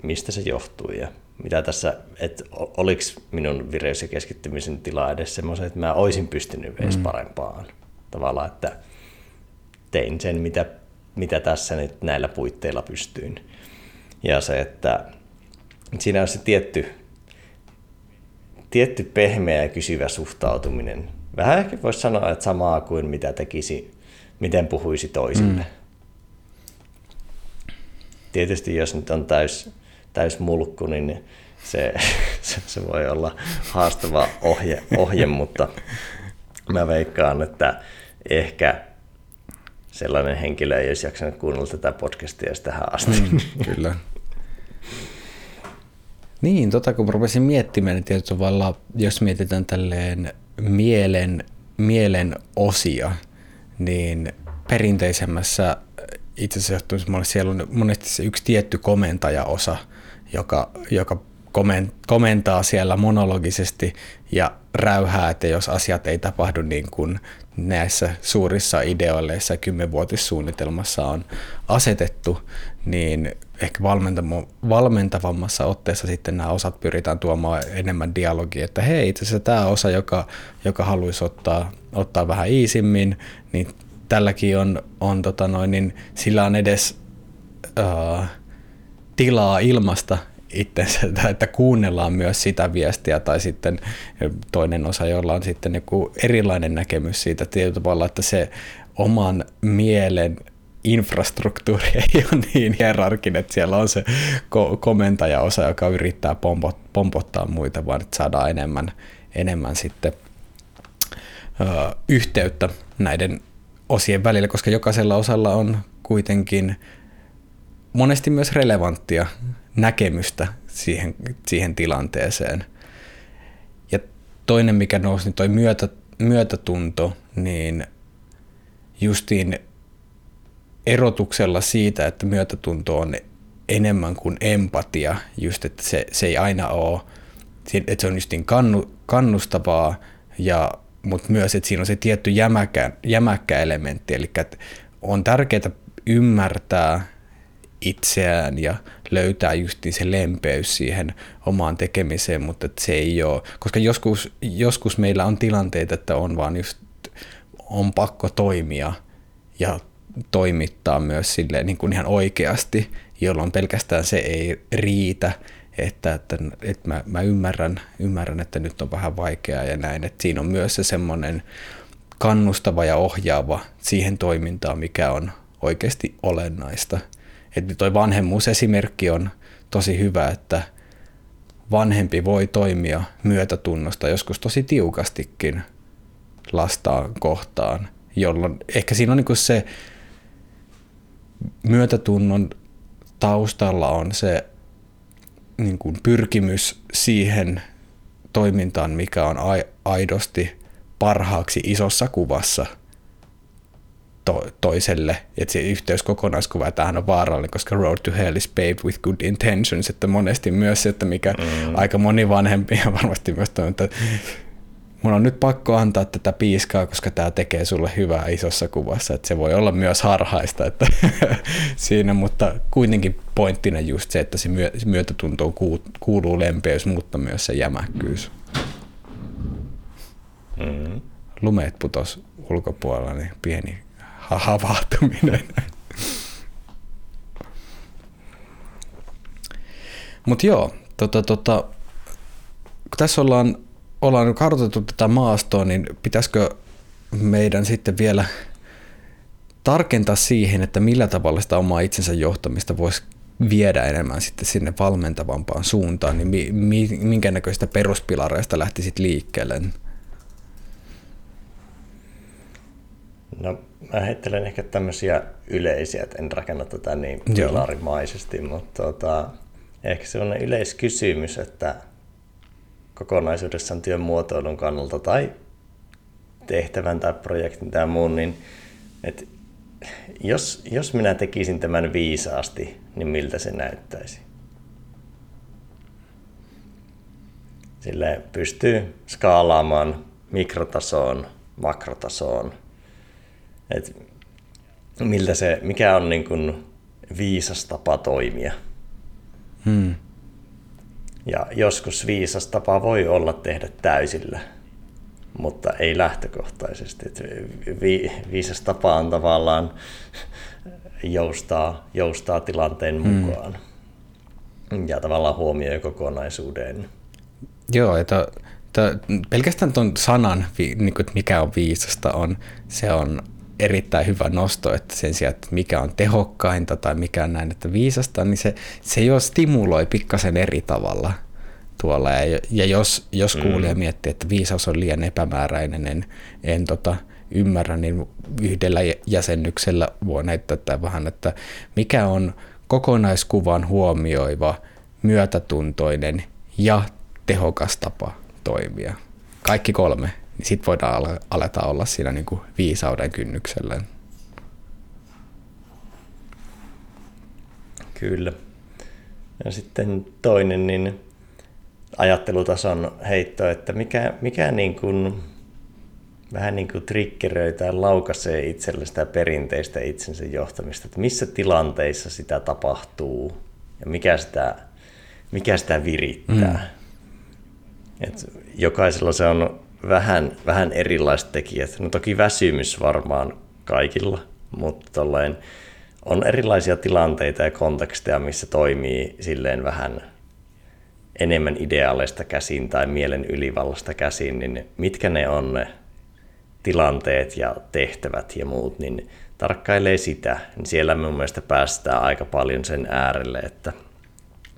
mistä se johtuu ja mitä tässä, että oliko minun vireys- ja keskittymisen tila edes semmoisen, että mä olisin pystynyt edes mm. parempaan. Tavallaan, että tein sen, mitä, mitä tässä nyt näillä puitteilla pystyin. Ja se, että siinä on se tietty, tietty pehmeä ja kysyvä suhtautuminen. Vähän ehkä voisi sanoa, että samaa kuin mitä tekisi, miten puhuisi toisille. Mm. Tietysti jos nyt on täys, täys mulkku, niin se, *laughs* se, se voi olla haastava ohje, ohje, mutta mä veikkaan, että ehkä sellainen henkilö ei olisi jaksanut kuunnella tätä podcastia tähän asti. Mm, kyllä. Niin, tota kun rupesin miettimään, niin tietysti tavalla, jos mietitään tälleen mielen, mielen osia, niin perinteisemmässä itse asiassa siellä on monesti se yksi tietty komentajaosa, joka, joka komentaa siellä monologisesti ja räyhää, että jos asiat ei tapahdu niin kuin näissä suurissa ideoilleissa kymmenvuotissuunnitelmassa on asetettu, niin ehkä valmentavammassa otteessa sitten nämä osat pyritään tuomaan enemmän dialogia, että hei, itse asiassa tämä osa, joka, joka haluaisi ottaa, ottaa vähän iisimmin, niin tälläkin on, on tota noin, niin sillä on edes uh, tilaa ilmasta itsensä, *laughs* että kuunnellaan myös sitä viestiä tai sitten toinen osa, jolla on sitten joku erilainen näkemys siitä tietyllä tavalla, että se oman mielen infrastruktuuri *laughs* ei ole niin hierarkinen, että siellä on se ko- komentajaosa, joka yrittää pompot, pompottaa muita, vaan että saadaan enemmän, enemmän sitten ö, yhteyttä näiden osien välillä, koska jokaisella osalla on kuitenkin monesti myös relevanttia näkemystä siihen, siihen tilanteeseen. Ja toinen, mikä nousi, niin toi myötä, myötätunto, niin justiin erotuksella siitä, että myötätunto on enemmän kuin empatia, just että se, se ei aina ole, että se on justiin kannu, kannustavaa, ja, mutta myös, että siinä on se tietty jämäkkä, jämäkkä elementti, eli että on tärkeää ymmärtää itseään ja löytää justiin se lempeys siihen omaan tekemiseen, mutta se ei ole, koska joskus, joskus meillä on tilanteita, että on vaan just, on pakko toimia ja toimittaa myös silleen niin kuin ihan oikeasti, jolloin pelkästään se ei riitä, että, että, että mä, mä ymmärrän, ymmärrän, että nyt on vähän vaikeaa ja näin, että siinä on myös se semmoinen kannustava ja ohjaava siihen toimintaan, mikä on oikeasti olennaista. Että toi vanhemmuusesimerkki on tosi hyvä, että vanhempi voi toimia myötätunnosta joskus tosi tiukastikin lastaan kohtaan, jolloin ehkä siinä on niin se myötätunnon taustalla on se niin kuin pyrkimys siihen toimintaan, mikä on aidosti parhaaksi isossa kuvassa – to- toiselle, että se yhteys kokonaiskuva, tämähän on vaarallinen, koska Road to Hell is paved with good intentions, että monesti myös se, että mikä mm. aika moni vanhempi ja varmasti myös toi, että mun on nyt pakko antaa tätä piiskaa, koska tämä tekee sulle hyvää isossa kuvassa, että se voi olla myös harhaista että *laughs* siinä, mutta kuitenkin pointtina just se, että se myötätuntoon kuuluu lempeys, mutta myös se jämäkkyys. Mm. Lumeet putos ulkopuolella, niin pieni havahtuminen. *laughs* Mutta joo, tota, tota, kun tässä ollaan, ollaan kartoitettu tätä maastoa, niin pitäisikö meidän sitten vielä tarkentaa siihen, että millä tavalla sitä omaa itsensä johtamista voisi viedä enemmän sitten sinne valmentavampaan suuntaan, niin mi, mi, minkä näköistä peruspilareista lähtisit liikkeelle? No mä heittelen ehkä tämmöisiä yleisiä, että en rakenna tätä niin pilarimaisesti, mutta tota, ehkä sellainen yleiskysymys, että kokonaisuudessaan työn muotoilun kannalta tai tehtävän tai projektin tai muun, niin että jos, jos minä tekisin tämän viisaasti, niin miltä se näyttäisi? Sille pystyy skaalaamaan mikrotasoon, makrotasoon. Et miltä se, mikä on niin kuin viisas tapa toimia. Hmm. Ja joskus viisas tapa voi olla tehdä täysillä, mutta ei lähtökohtaisesti. Vi, viisas tapa on tavallaan joustaa, joustaa tilanteen hmm. mukaan ja tavallaan huomioi kokonaisuuden. Joo, että, että pelkästään tuon sanan, niin kuin, että mikä on viisasta, on, se on erittäin hyvä nosto, että sen sijaan, että mikä on tehokkainta tai mikä on näin, että viisasta, niin se, se jo stimuloi pikkasen eri tavalla tuolla. Ja, ja jos, jos mm. kuulija mm. miettii, että viisaus on liian epämääräinen, en, en tota, ymmärrä, niin yhdellä jäsennyksellä voi näyttää vähän, että mikä on kokonaiskuvan huomioiva, myötätuntoinen ja tehokas tapa toimia. Kaikki kolme niin sitten voidaan aleta olla siinä niin kuin viisauden kynnyksellä. Kyllä. Ja sitten toinen niin ajattelutason heitto, että mikä, mikä niin kuin, vähän niin kuin triggeröi tai laukaisee itselle sitä perinteistä itsensä johtamista, että missä tilanteissa sitä tapahtuu ja mikä sitä, mikä sitä virittää. Mm. Et jokaisella se on vähän, vähän erilaiset tekijät. No toki väsymys varmaan kaikilla, mutta tolleen on erilaisia tilanteita ja konteksteja, missä toimii silleen vähän enemmän ideaaleista käsin tai mielen ylivallasta käsin, niin mitkä ne on ne tilanteet ja tehtävät ja muut, niin tarkkailee sitä. Niin siellä mun mielestä päästään aika paljon sen äärelle, että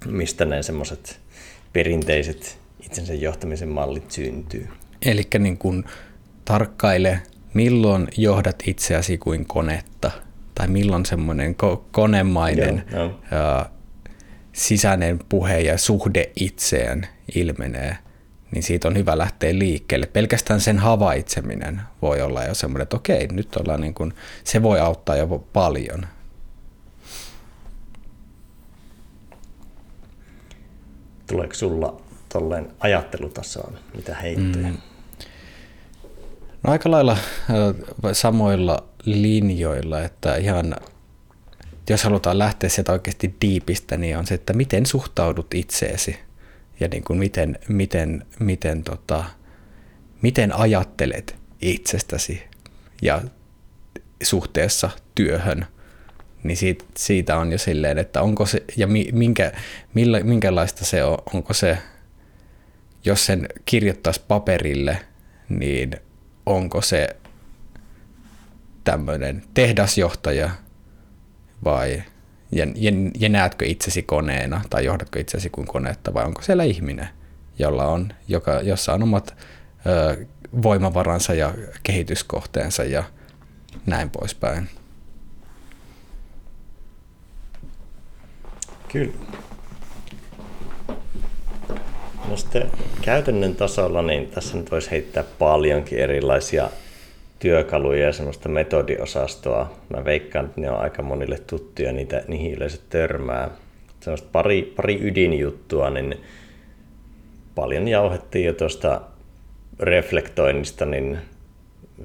mistä ne semmoiset perinteiset itsensä johtamisen mallit syntyy. Eli niin kuin tarkkaile, milloin johdat itseäsi kuin konetta, tai milloin semmoinen ko- konemainen joo, joo. Ja, sisäinen puhe ja suhde itseen ilmenee, niin siitä on hyvä lähteä liikkeelle. Pelkästään sen havaitseminen voi olla jo semmoinen, että okei, nyt ollaan niin kuin, se voi auttaa jo paljon. Tuleeko sulla tolleen ajattelutasoon, mitä heittoja? Mm. No aika lailla samoilla linjoilla, että ihan jos halutaan lähteä sieltä oikeasti diipistä, niin on se, että miten suhtaudut itseesi ja niin kuin miten, miten, miten, tota, miten ajattelet itsestäsi ja suhteessa työhön, niin siitä, siitä on jo silleen, että onko se, ja minkä, millä, minkälaista se on, onko se, jos sen kirjoittaisi paperille, niin onko se tämmöinen tehdasjohtaja vai ja, ja, ja näetkö itsesi koneena tai johdatko itsesi kuin koneetta vai onko siellä ihminen, jolla on, joka, jossa on omat ö, voimavaransa ja kehityskohteensa ja näin poispäin. Kyllä. No sitten käytännön tasolla, niin tässä nyt voisi heittää paljonkin erilaisia työkaluja ja semmoista metodiosastoa. Mä veikkaan, että ne on aika monille tuttuja, niitä, niihin yleensä törmää. Semmoista pari, pari ydinjuttua, niin paljon jauhettiin jo tuosta reflektoinnista, niin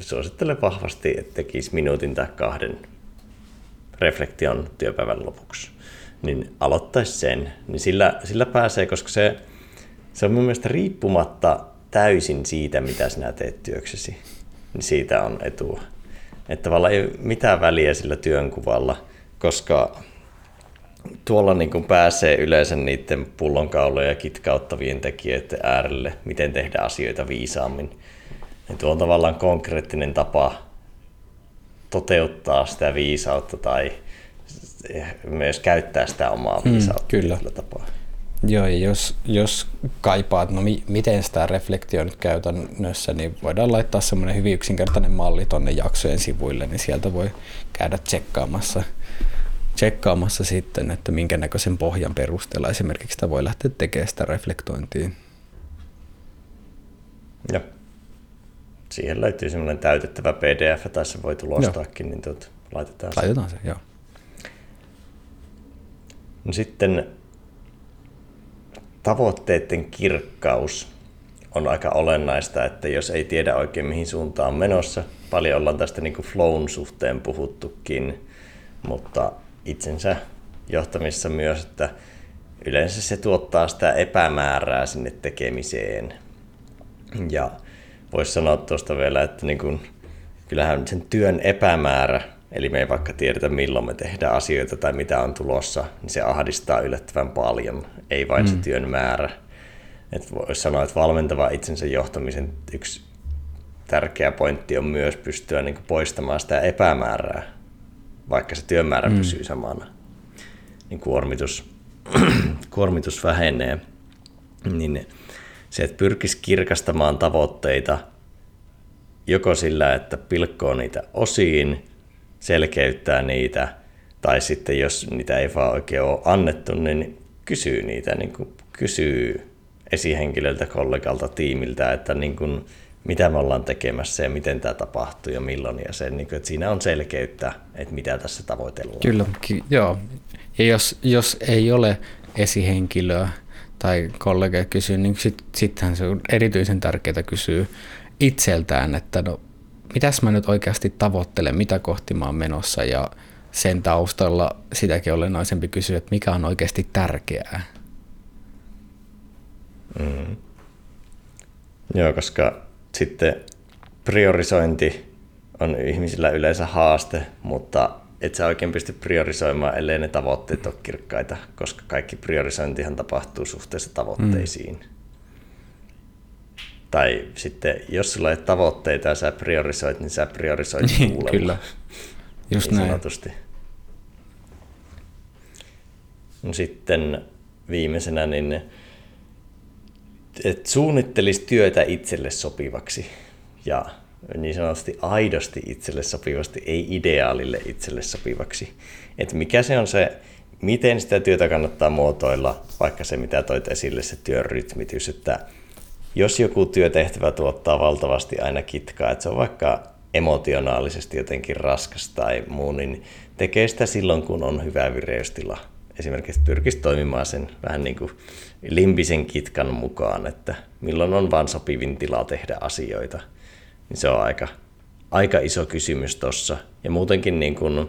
suosittelen vahvasti, että tekisi minuutin tai kahden reflektion työpäivän lopuksi. Niin aloittaisi sen, niin sillä, sillä pääsee, koska se se on mun mielestä riippumatta täysin siitä, mitä sinä teet työksesi, niin siitä on etua. Että tavallaan ei mitään väliä sillä työnkuvalla, koska tuolla niin kuin pääsee yleensä niiden pullonkauloja ja kitkauttavien tekijöiden äärelle, miten tehdä asioita viisaammin. Niin tuo on tavallaan konkreettinen tapa toteuttaa sitä viisautta tai myös käyttää sitä omaa mm, viisautta mm, kyllä. tapaa. Joo, ja jos, jos kaipaat, no mi, miten sitä reflektio nyt käytännössä, niin voidaan laittaa semmoinen hyvin yksinkertainen malli tuonne jaksojen sivuille, niin sieltä voi käydä tsekkaamassa, tsekkaamassa sitten, että minkä näköisen pohjan perusteella esimerkiksi sitä voi lähteä tekemään sitä reflektointia. Joo. Siihen löytyy semmoinen täytettävä PDF, tai se voi tulostaakin, niin tuot, laitetaan se. Laitetaan se, joo. No sitten tavoitteiden kirkkaus on aika olennaista, että jos ei tiedä oikein mihin suuntaan on menossa, paljon ollaan tästä niin kuin flown suhteen puhuttukin, mutta itsensä johtamissa myös, että yleensä se tuottaa sitä epämäärää sinne tekemiseen. Ja voisi sanoa tuosta vielä, että niin kuin, kyllähän sen työn epämäärä, eli me ei vaikka tiedetä milloin me tehdään asioita tai mitä on tulossa, niin se ahdistaa yllättävän paljon, ei vain mm. se työn määrä. Että voisi sanoa, että valmentava itsensä johtamisen yksi tärkeä pointti on myös pystyä niin poistamaan sitä epämäärää, vaikka se työmäärä mm. pysyy samana. Niin kuormitus, *clears throat* kuormitus vähenee. Niin se, että pyrkisi kirkastamaan tavoitteita joko sillä, että pilkkoo niitä osiin, selkeyttää niitä, tai sitten jos niitä ei vaan oikein ole annettu, niin kysyy niitä, niin kuin kysyy esihenkilöltä, kollegalta, tiimiltä, että niin kuin, mitä me ollaan tekemässä ja miten tämä tapahtuu ja milloin. Ja se, niin kuin, että siinä on selkeyttä, että mitä tässä tavoitellaan. Kyllä, ky- joo. Ja jos, jos ei ole esihenkilöä tai kollega kysyy, niin sit, sittenhän se on erityisen tärkeää kysyä itseltään, että no, mitäs mä nyt oikeasti tavoittelen, mitä kohti mä oon menossa ja sen taustalla sitäkin olennaisempi kysyä, että mikä on oikeasti tärkeää. Mm. Joo, koska sitten priorisointi on ihmisillä yleensä haaste, mutta et sä oikein pysty priorisoimaan, ellei ne tavoitteet ole kirkkaita, koska kaikki priorisointihan tapahtuu suhteessa tavoitteisiin. Mm. Tai sitten, jos sulla ei ole tavoitteita ja sä priorisoit, niin sä priorisoit niin, Kyllä, just niin näin. Sanotusti. No sitten viimeisenä, niin että suunnittelisi työtä itselle sopivaksi ja niin sanotusti aidosti itselle sopivasti, ei ideaalille itselle sopivaksi. Että mikä se on se, miten sitä työtä kannattaa muotoilla, vaikka se mitä toit esille, se työn rytmitys, että jos joku työtehtävä tuottaa valtavasti aina kitkaa, että se on vaikka emotionaalisesti jotenkin raskas tai muu, niin tekee sitä silloin, kun on hyvä vireystila. Esimerkiksi pyrkisi toimimaan sen vähän niin kuin limbisen kitkan mukaan, että milloin on vaan sopivin tila tehdä asioita. Niin se on aika, aika iso kysymys tuossa. Ja muutenkin niin kuin,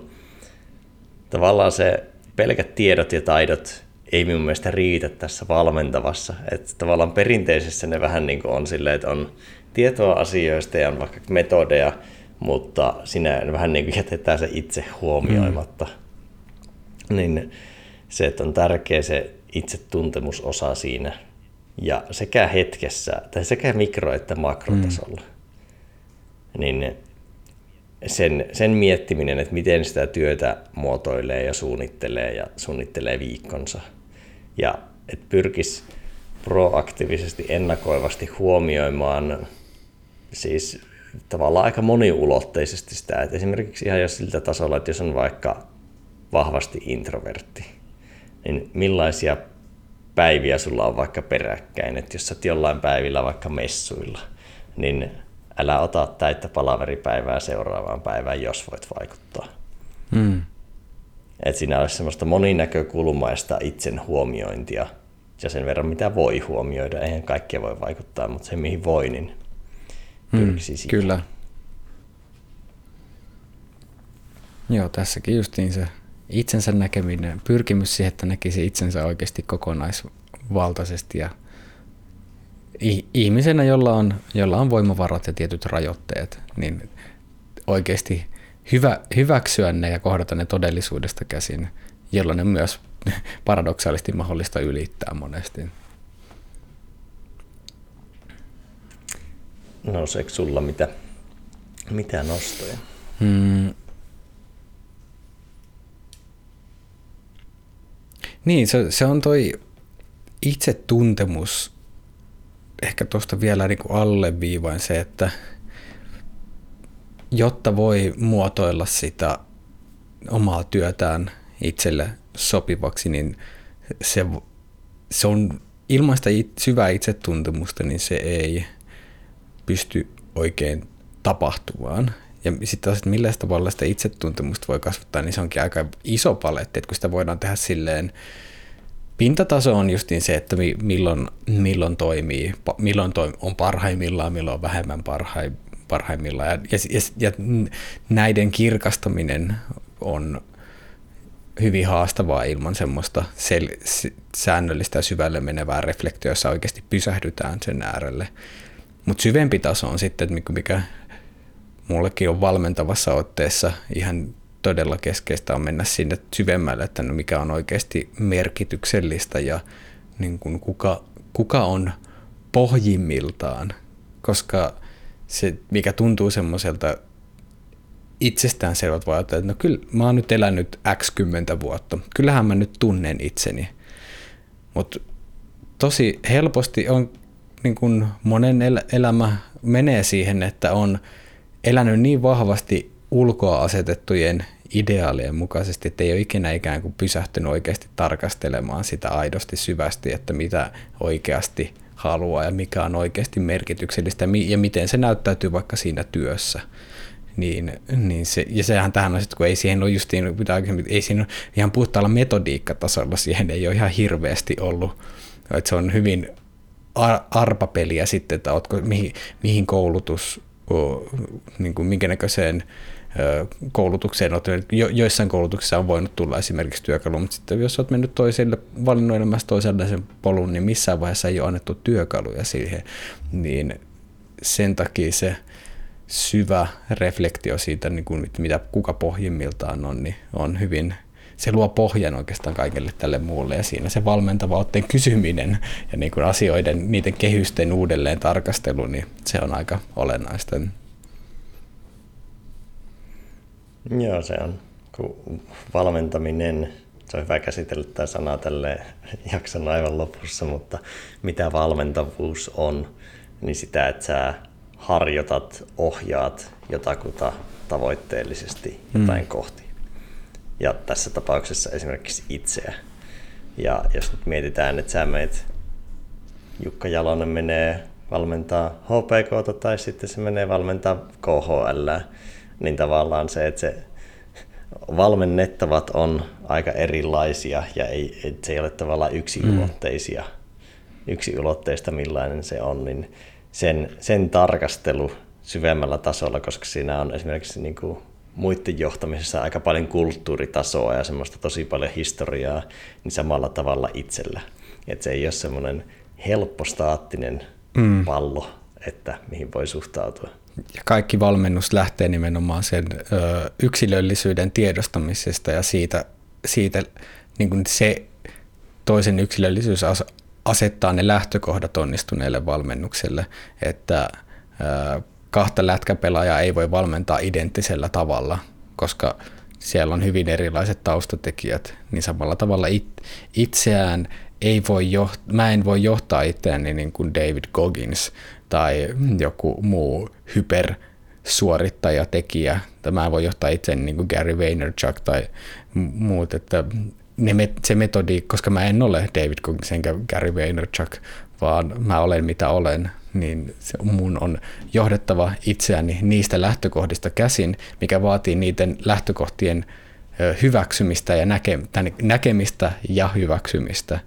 tavallaan se pelkät tiedot ja taidot ei minun mielestä riitä tässä valmentavassa. Että tavallaan perinteisessä ne vähän niin kuin on silleen, että on tietoa asioista ja on vaikka metodeja, mutta sinä vähän niin kuin jätetään se itse huomioimatta. Mm. Niin se, että on tärkeä se itsetuntemusosa siinä ja sekä hetkessä, tai sekä mikro- että makrotasolla. Mm. Niin sen, sen miettiminen, että miten sitä työtä muotoilee ja suunnittelee ja suunnittelee viikkonsa. Ja että pyrkisi proaktiivisesti ennakoivasti huomioimaan siis tavallaan aika moniulotteisesti sitä, että esimerkiksi ihan jos siltä tasolla, että jos on vaikka vahvasti introvertti, niin millaisia päiviä sulla on vaikka peräkkäin, että jos sä oot jollain päivillä vaikka messuilla, niin älä ota täyttä palaveripäivää seuraavaan päivään, jos voit vaikuttaa. Mm. Että siinä olisi semmoista moninäkökulmaista itsen huomiointia ja sen verran mitä voi huomioida. Eihän kaikkea voi vaikuttaa, mutta se mihin voi, niin pyrkisi mm, Kyllä. Joo, tässäkin justiin se itsensä näkeminen, pyrkimys siihen, että näkisi itsensä oikeasti kokonaisvaltaisesti ja ihmisenä, jolla on, jolla on voimavarat ja tietyt rajoitteet, niin oikeasti hyvä, hyväksyä ne ja kohdata ne todellisuudesta käsin, jolloin ne myös *laughs* paradoksaalisesti mahdollista ylittää monesti. Nouseeko sulla mitä, mitä nostoja? Hmm, Niin, se, se on toi itsetuntemus, ehkä tuosta vielä niin alleviivain se, että jotta voi muotoilla sitä omaa työtään itselle sopivaksi, niin se, se on ilmaista it, syvää itsetuntemusta, niin se ei pysty oikein tapahtumaan. Ja sitten taas, että millä tavalla sitä itsetuntemusta voi kasvattaa, niin se onkin aika iso paletti, että kun sitä voidaan tehdä silleen, pintataso on justiin se, että milloin, milloin toimii, milloin on parhaimmillaan, milloin on vähemmän parhai, parhaimmillaan. Ja, ja, ja näiden kirkastaminen on hyvin haastavaa ilman semmoista sel- säännöllistä ja syvälle menevää reflektioa, jossa oikeasti pysähdytään sen äärelle. Mutta syvempi taso on sitten, mikä mullekin on valmentavassa otteessa ihan todella keskeistä on mennä sinne syvemmälle, että no mikä on oikeasti merkityksellistä ja niin kuin kuka, kuka on pohjimmiltaan, koska se, mikä tuntuu semmoiselta itsestään selvät voi ajatella, että no kyllä mä oon nyt elänyt x kymmentä vuotta, kyllähän mä nyt tunnen itseni. Mutta tosi helposti on niin kuin monen el- elämä menee siihen, että on elänyt niin vahvasti ulkoa asetettujen ideaalien mukaisesti, että ei ole ikinä ikään kuin pysähtynyt oikeasti tarkastelemaan sitä aidosti syvästi, että mitä oikeasti haluaa ja mikä on oikeasti merkityksellistä ja miten se näyttäytyy vaikka siinä työssä. Niin, niin se, ja sehän tähän on kun ei siihen ole justiin, ei siinä ihan puhtaalla metodiikkatasolla, siihen ei ole ihan hirveästi ollut, että se on hyvin arpapeliä sitten, että ootko, mihin, mihin koulutus, niin kuin minkä näköiseen koulutukseen, jo, joissain koulutuksissa on voinut tulla esimerkiksi työkalu, mutta sitten jos olet mennyt toiselle, valinnut elämässä toisenlaisen polun, niin missään vaiheessa ei ole annettu työkaluja siihen, niin sen takia se syvä reflektio siitä, niin kuin, mitä kuka pohjimmiltaan on, niin on hyvin, se luo pohjan oikeastaan kaikelle tälle muulle. Ja siinä se valmentava otteen kysyminen ja niin kuin asioiden, niiden kehysten uudelleen tarkastelu, niin se on aika olennaista. Joo, se on kun valmentaminen, se on hyvä käsitellä tämä sana tälle jakson aivan lopussa, mutta mitä valmentavuus on, niin sitä, että sä harjoitat, ohjaat jotakuta tavoitteellisesti hmm. jotain hmm. kohti. Ja tässä tapauksessa esimerkiksi itseä. Ja jos nyt mietitään, että sä meet, Jukka Jalonen menee valmentaa HPK tai sitten se menee valmentaa KHL, niin tavallaan se, että se valmennettavat on aika erilaisia ja ei, se ei ole tavallaan yksiulotteisia, mm. yksiulotteista millainen se on, niin sen, sen tarkastelu syvemmällä tasolla, koska siinä on esimerkiksi niin kuin muiden johtamisessa aika paljon kulttuuritasoa ja semmoista tosi paljon historiaa, niin samalla tavalla itsellä. Että se ei ole semmoinen helppo staattinen mm. pallo, että mihin voi suhtautua. Ja kaikki valmennus lähtee nimenomaan sen ö, yksilöllisyyden tiedostamisesta ja siitä, siitä niin kuin se toisen yksilöllisyys asettaa ne lähtökohdat onnistuneelle valmennukselle, että ö, kahta lätkäpelaajaa ei voi valmentaa identtisellä tavalla, koska siellä on hyvin erilaiset taustatekijät, niin samalla tavalla it, itseään ei voi johtaa, mä en voi johtaa itseäni niin kuin David Goggins tai joku muu hypersuorittaja, tekijä. Tämä voi johtaa itse niin kuin Gary Vaynerchuk tai muut, että ne, se metodi, koska mä en ole David Coggins enkä Gary Vaynerchuk, vaan mä olen mitä olen, niin se mun on johdettava itseäni niistä lähtökohdista käsin, mikä vaatii niiden lähtökohtien hyväksymistä ja näke, näkemistä ja hyväksymistä.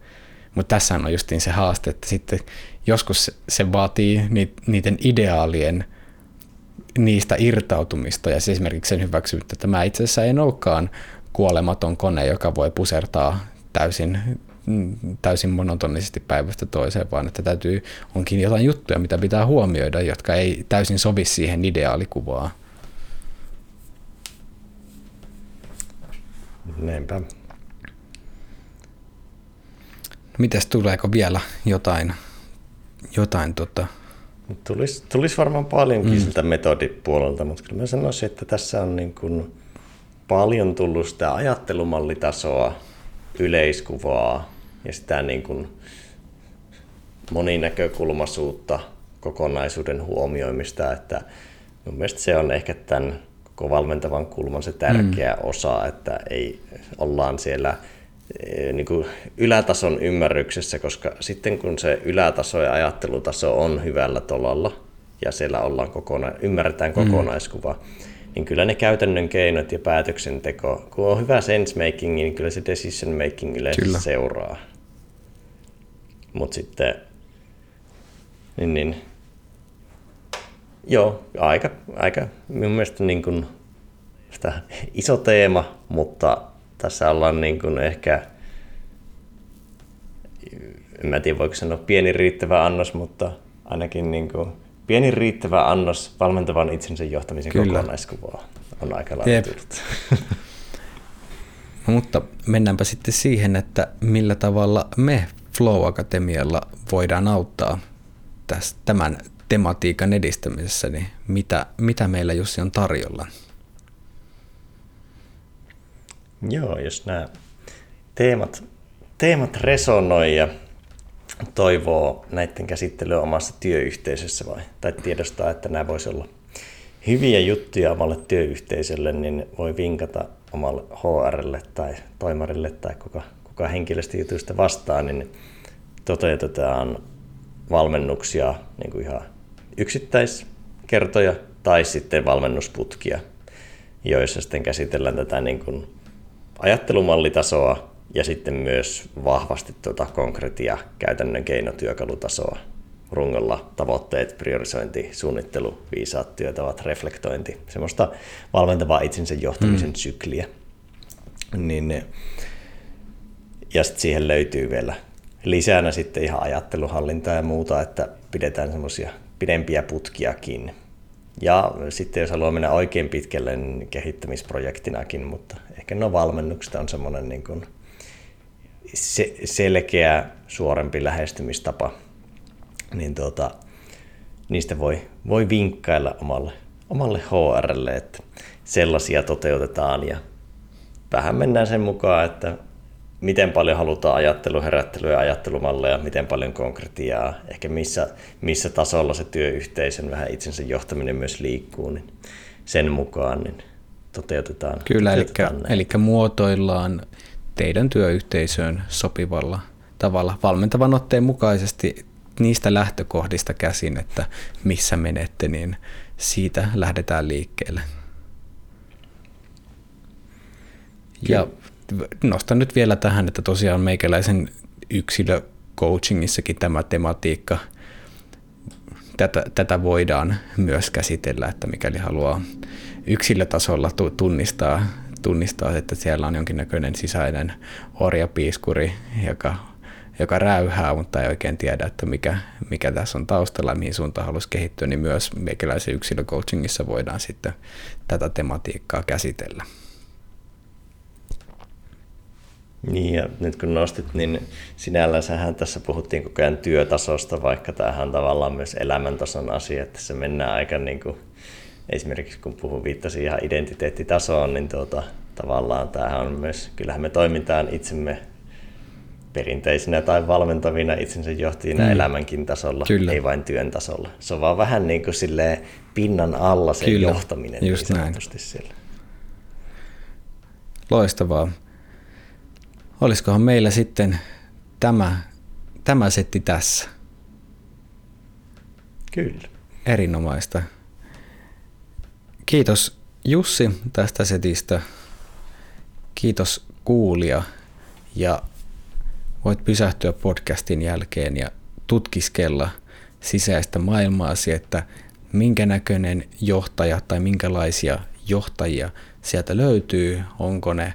Mutta tässä on justiin se haaste, että sitten joskus se vaatii niiden ideaalien niistä irtautumista ja siis esimerkiksi sen hyväksymistä, että mä itse asiassa en olekaan kuolematon kone, joka voi pusertaa täysin, täysin monotonisesti päivästä toiseen, vaan että täytyy, onkin jotain juttuja, mitä pitää huomioida, jotka ei täysin sovi siihen ideaalikuvaan. Näinpä. Mites tuleeko vielä jotain, jotain tota... Tulisi, tulisi varmaan paljonkin mm. siltä metodipuolelta, mutta kyllä mä sanoisin, että tässä on niin kuin paljon tullut sitä ajattelumallitasoa, yleiskuvaa ja sitä niin kuin moninäkökulmaisuutta, kokonaisuuden huomioimista, että mun mielestä se on ehkä tämän koko valmentavan kulman se tärkeä mm. osa, että ei ollaan siellä niin kuin ylätason ymmärryksessä, koska sitten kun se ylätaso ja ajattelutaso on hyvällä tolalla ja siellä ollaan kokona- ymmärretään mm. kokonaiskuva, mm. niin kyllä ne käytännön keinot ja päätöksenteko, kun on hyvä sensemaking, niin kyllä se decision making yleensä kyllä. seuraa. Mutta sitten, niin, niin, joo, aika, aika minun mielestä niin kuin, sitä iso teema, mutta tässä ollaan niin kuin ehkä, en mä tiedä voiko sanoa pieni riittävä annos, mutta ainakin niin kuin pieni riittävä annos valmentavan itsensä johtamisen Kyllä. kokonaiskuvaa on aika lailla *laughs* Mutta mennäänpä sitten siihen, että millä tavalla me Flow Akatemialla voidaan auttaa tämän tematiikan edistämisessä, niin mitä, mitä meillä Jussi on tarjolla? Joo, jos nämä teemat, teemat resonoi ja toivoo näiden käsittelyä omassa työyhteisössä vai, tai tiedostaa, että nämä voisi olla hyviä juttuja omalle työyhteisölle, niin voi vinkata omalle HRlle tai toimarille tai kuka, kuka henkilöstöjutuista vastaa, niin toteutetaan valmennuksia niin kuin ihan yksittäiskertoja tai sitten valmennusputkia, joissa sitten käsitellään tätä niin kuin ajattelumallitasoa ja sitten myös vahvasti tuota konkretia käytännön keinotyökalutasoa rungolla tavoitteet, priorisointi, suunnittelu, viisaat työtavat, reflektointi, semmoista valmentavaa itsensä johtamisen mm. sykliä. Niin, ja sitten siihen löytyy vielä lisänä sitten ihan ajatteluhallintaa ja muuta, että pidetään semmoisia pidempiä putkiakin. Ja sitten jos haluaa mennä oikein pitkälle, niin kehittämisprojektinakin, mutta ehkä no valmennukset on semmoinen niin kuin se, selkeä, suorempi lähestymistapa, niin tuota, niistä voi, voi vinkkailla omalle, omalle HRlle, että sellaisia toteutetaan ja vähän mennään sen mukaan, että miten paljon halutaan ajattelu, herättelyä ja ajattelumalleja, miten paljon konkretiaa, ehkä missä, missä tasolla se työyhteisön vähän itsensä johtaminen myös liikkuu, niin sen mukaan niin toteutetaan. Kyllä, toteutetaan eli, eli muotoillaan teidän työyhteisöön sopivalla tavalla valmentavan otteen mukaisesti niistä lähtökohdista käsin, että missä menette, niin siitä lähdetään liikkeelle. Ja nostan nyt vielä tähän, että tosiaan meikäläisen yksilöcoachingissakin tämä tematiikka, tätä, tätä voidaan myös käsitellä, että mikäli haluaa yksilötasolla tunnistaa tunnistaa, että siellä on jonkinnäköinen sisäinen orjapiiskuri, joka, joka räyhää, mutta ei oikein tiedä, että mikä, mikä tässä on taustalla ja mihin suuntaan haluaisi kehittyä, niin myös meikäläisen yksilöcoachingissa voidaan sitten tätä tematiikkaa käsitellä. Niin, ja nyt kun nostit, niin sinällänsä tässä puhuttiin koko ajan työtasosta, vaikka tämähän on tavallaan myös elämäntason asia, että se mennään aika niin kuin esimerkiksi kun puhun viittasin ihan identiteettitasoon, niin tuota, tavallaan tämähän on myös, kyllähän me toimitaan itsemme perinteisinä tai valmentavina itsensä johtajina mm. elämänkin tasolla, Kyllä. ei vain työn tasolla. Se on vaan vähän niin kuin pinnan alla se Kyllä. johtaminen Just niin näin. Siellä. Loistavaa. Olisikohan meillä sitten tämä, tämä setti tässä? Kyllä. Erinomaista. Kiitos Jussi tästä setistä. Kiitos kuulija ja voit pysähtyä podcastin jälkeen ja tutkiskella sisäistä maailmaasi, että minkä näköinen johtaja tai minkälaisia johtajia sieltä löytyy. Onko ne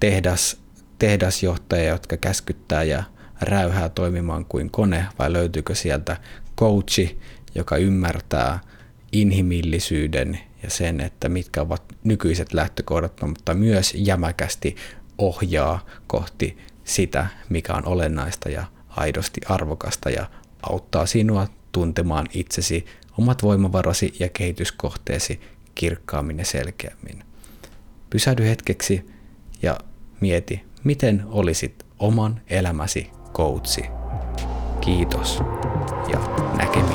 tehdas, tehdasjohtajia, jotka käskyttää ja räyhää toimimaan kuin kone, vai löytyykö sieltä coachi, joka ymmärtää inhimillisyyden ja sen, että mitkä ovat nykyiset lähtökohdat, mutta myös jämäkästi ohjaa kohti sitä, mikä on olennaista ja aidosti arvokasta ja auttaa sinua tuntemaan itsesi, omat voimavarasi ja kehityskohteesi kirkkaammin ja selkeämmin. Pysähdy hetkeksi ja mieti, miten olisit oman elämäsi koutsi. Kiitos ja näkemiin.